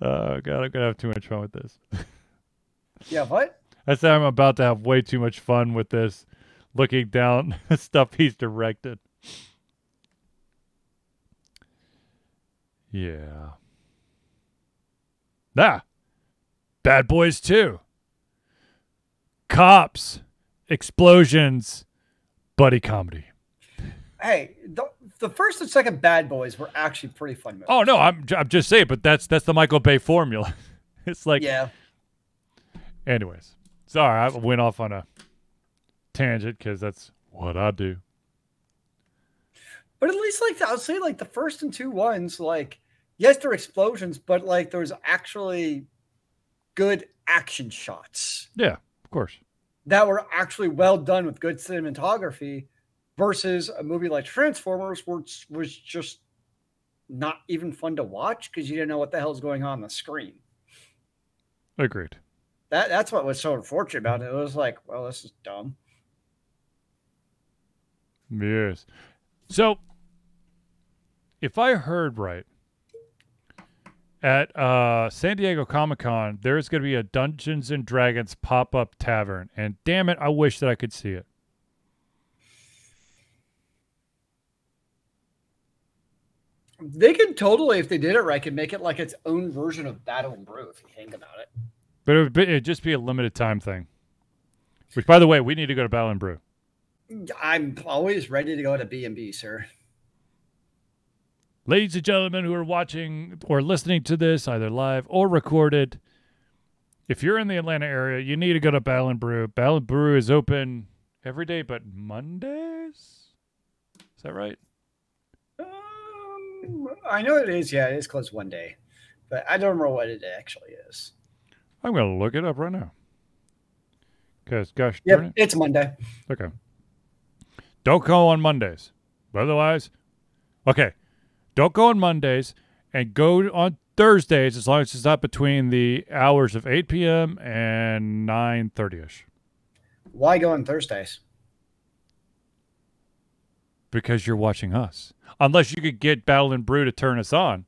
Oh god, I'm gonna have too much fun with this. Yeah, what? I said I'm about to have way too much fun with this, looking down stuff he's directed. Yeah. Ah. Bad Boys 2. Cops. Explosions. Buddy comedy. Hey, the, the first and second Bad Boys were actually pretty fun movies. Oh no, I'm I'm just saying, but that's that's the Michael Bay formula. It's like yeah, anyways. Sorry, I went off on a tangent because that's what I do. but at least like I'll say like the first and two ones, like yes, they're explosions, but like there's actually good action shots Yeah, of course. that were actually well done with good cinematography versus a movie like Transformers, which was just not even fun to watch because you didn't know what the hell's going on on the screen. Agreed. That that's what was so unfortunate about it. It was like, well, this is dumb. Yes. So, if I heard right, at uh, San Diego Comic Con, there's going to be a Dungeons and Dragons pop up tavern. And damn it, I wish that I could see it. They could totally, if they did it right, could make it like its own version of Battle and Brew. If you think about it. But it would be, it'd just be a limited time thing. Which, by the way, we need to go to Battle and Brew. I'm always ready to go to B and B, sir. Ladies and gentlemen who are watching or listening to this, either live or recorded, if you're in the Atlanta area, you need to go to Battle and Brew. Battle and Brew is open every day but Mondays. Is that right? I know it is. Yeah, it is closed one day, but I don't remember what it actually is. I'm going to look it up right now. Because, gosh, Yep, it. it's Monday. Okay. Don't go on Mondays. But otherwise, okay. Don't go on Mondays and go on Thursdays as long as it's not between the hours of 8 p.m. and 9.30 ish. Why go on Thursdays? Because you're watching us. Unless you could get Battle and Brew to turn us on.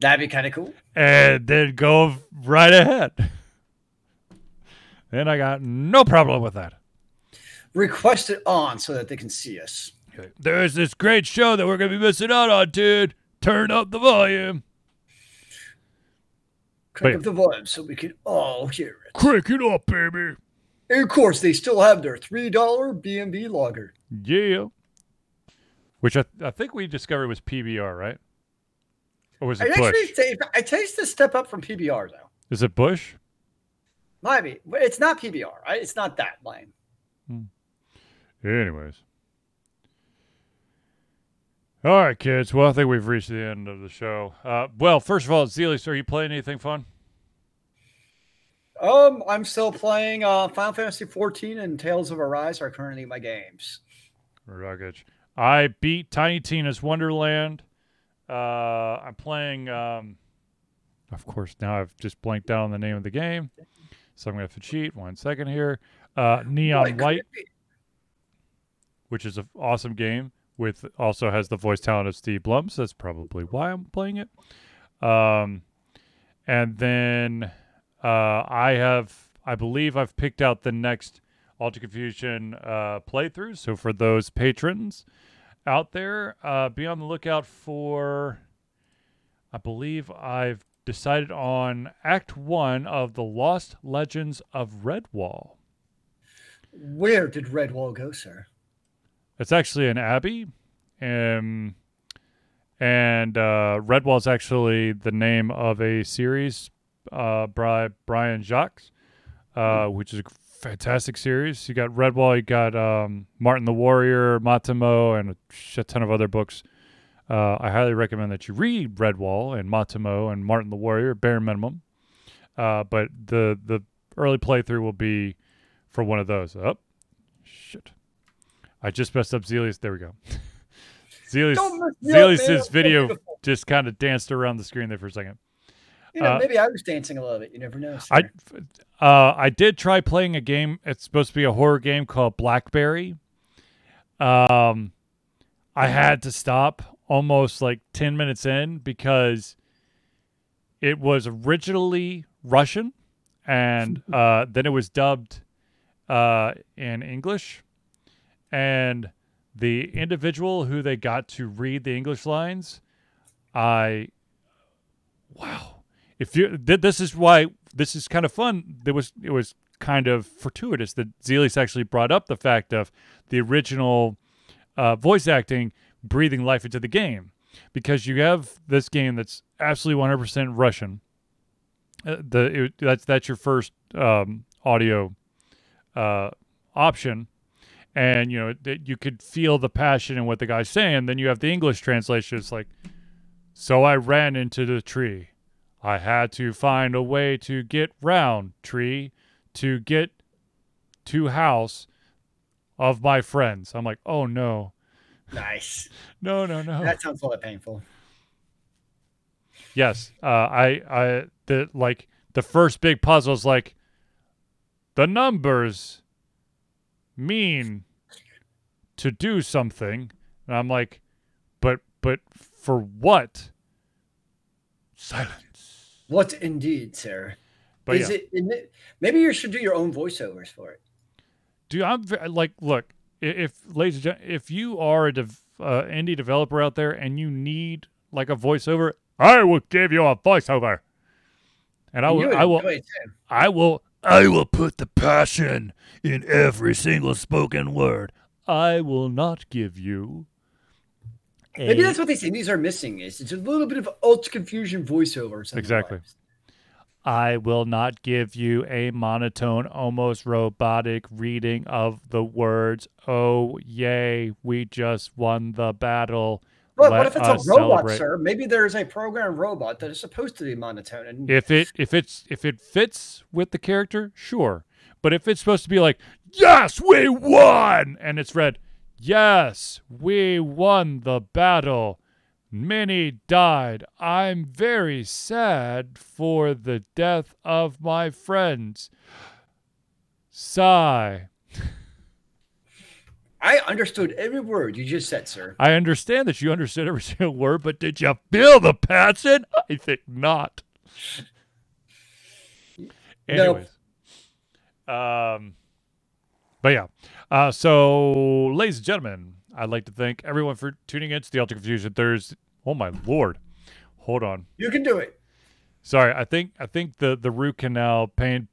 That'd be kind of cool. And then go right ahead. then I got no problem with that. Request it on so that they can see us. There's this great show that we're going to be missing out on, dude. Turn up the volume. Crank up the volume so we can all hear it. Crank it up, baby. And of course, they still have their three dollar B and B lager. Yeah. Which I, I think we discovered was PBR, right? Or was I it Busch? actually say I taste a step up from PBR though. Is it Busch? Might be, it's not PBR. Right? It's not that lame. Anyways. All right, kids. Well, I think we've reached the end of the show. Uh, well, first of all, Zealous, are you playing anything fun? Um, I'm still playing uh, Final Fantasy 14 and Tales of Arise are currently my games. Ruggage. I beat Tiny Tina's Wonderland. Uh, I'm playing. Um, of course, now I've just blanked out on the name of the game, so I'm gonna have to cheat. One second here. Uh, Neon White, which is an awesome game, with also has the voice talent of Steve Blum. So that's probably why I'm playing it. Um, and then uh, I have, I believe, I've picked out the next Alter Confusion uh, playthrough. So for those patrons out there, uh, be on the lookout for. I believe I've decided on Act One of the Lost Legends of Redwall. Where did Redwall go, sir? It's actually an abbey, um, and uh, Redwall is actually the name of a series uh, by Brian Jacques, uh, which is a fantastic series. You got Redwall, you got um, Martin the Warrior, Mattimeo, and a shit ton of other books. Uh, I highly recommend that you read Redwall and Mattimeo and Martin the Warrior, bare minimum. Uh, but the the early playthrough will be for one of those. Up, shit. I just messed up Zelius. There we go. Zelius, Don't mess me up, man. Zelius's It's so video just kind of danced around the screen there for a second. You know, uh, maybe I was dancing a little bit. You never know. Sir. I uh, I did try playing a game. It's supposed to be a horror game called Blackberry. Um, I had to stop almost like ten minutes in because it was originally Russian, and uh, then it was dubbed uh, in English, and the individual who they got to read the English lines, I, wow if you th- this is why this is kind of fun. There was it was kind of fortuitous that Zelius actually brought up the fact of the original uh, voice acting breathing life into the game. Because you have this game that's absolutely 100% Russian. Uh, the it, that's that's your first um, audio uh, option. And you know that you could feel the passion in what the guy's saying. Then you have the English translation. It's like so I ran into the tree I had to find a way to get round tree to get to house of my friends. I'm like, oh no, nice. no, no, no. That sounds a little painful. yes, uh, I, I, the like the first big puzzle is like the numbers mean to do something, and I'm like, but, but for what? Silence. What indeed, sir? But is yeah. it? it- Maybe you should do your own voiceovers for it. Dude, I'm like, look, if ladies and gentlemen, if you are a dev, uh, indie developer out there and you need like a voiceover, I will give you a voiceover, and I will, I will, enjoy it too. I will, I will put the passion in every single spoken word. I will not give you. Maybe that's what they say these are missing. Is it's a little bit of Alter Confusion voiceover Exactly. lives. I will not give you a monotone, almost robotic reading of the words. Oh, yay, we just won the battle. But what if it's a robot, celebrate. sir? Maybe there's a programmed robot that is supposed to be monotone. And If it if it's if it fits with the character, sure. But if it's supposed to be like, "Yes, we won," and it's read, "Yes, we won the battle. Many died. I'm very sad for the death of my friends." Sigh. I understood every word you just said, sir. I understand that you understood every single word, but did you feel the passion? I think not. Anyways. Um but yeah. Uh so ladies and gentlemen, I'd like to thank everyone for tuning in to the Alter Confusion Thursday. Oh my lord. Hold on. You can do it. Sorry, I think I think the the root canal pain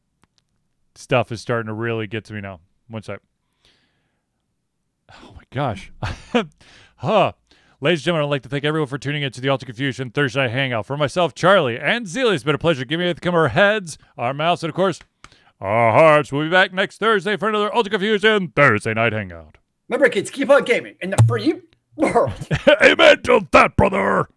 stuff is starting to really get to me now. One sec. Oh my gosh. huh. Ladies and gentlemen, I'd like to thank everyone for tuning in to the Alter Confusion Thursday Night Hangout. For myself, Charlie, and Zelia, it's been a pleasure Give me a come our heads, our mouths, and of course, our hearts. We'll be back next Thursday for another Alter Confusion Thursday Night Hangout. Remember, kids, keep on gaming in the free world. Amen to that, brother.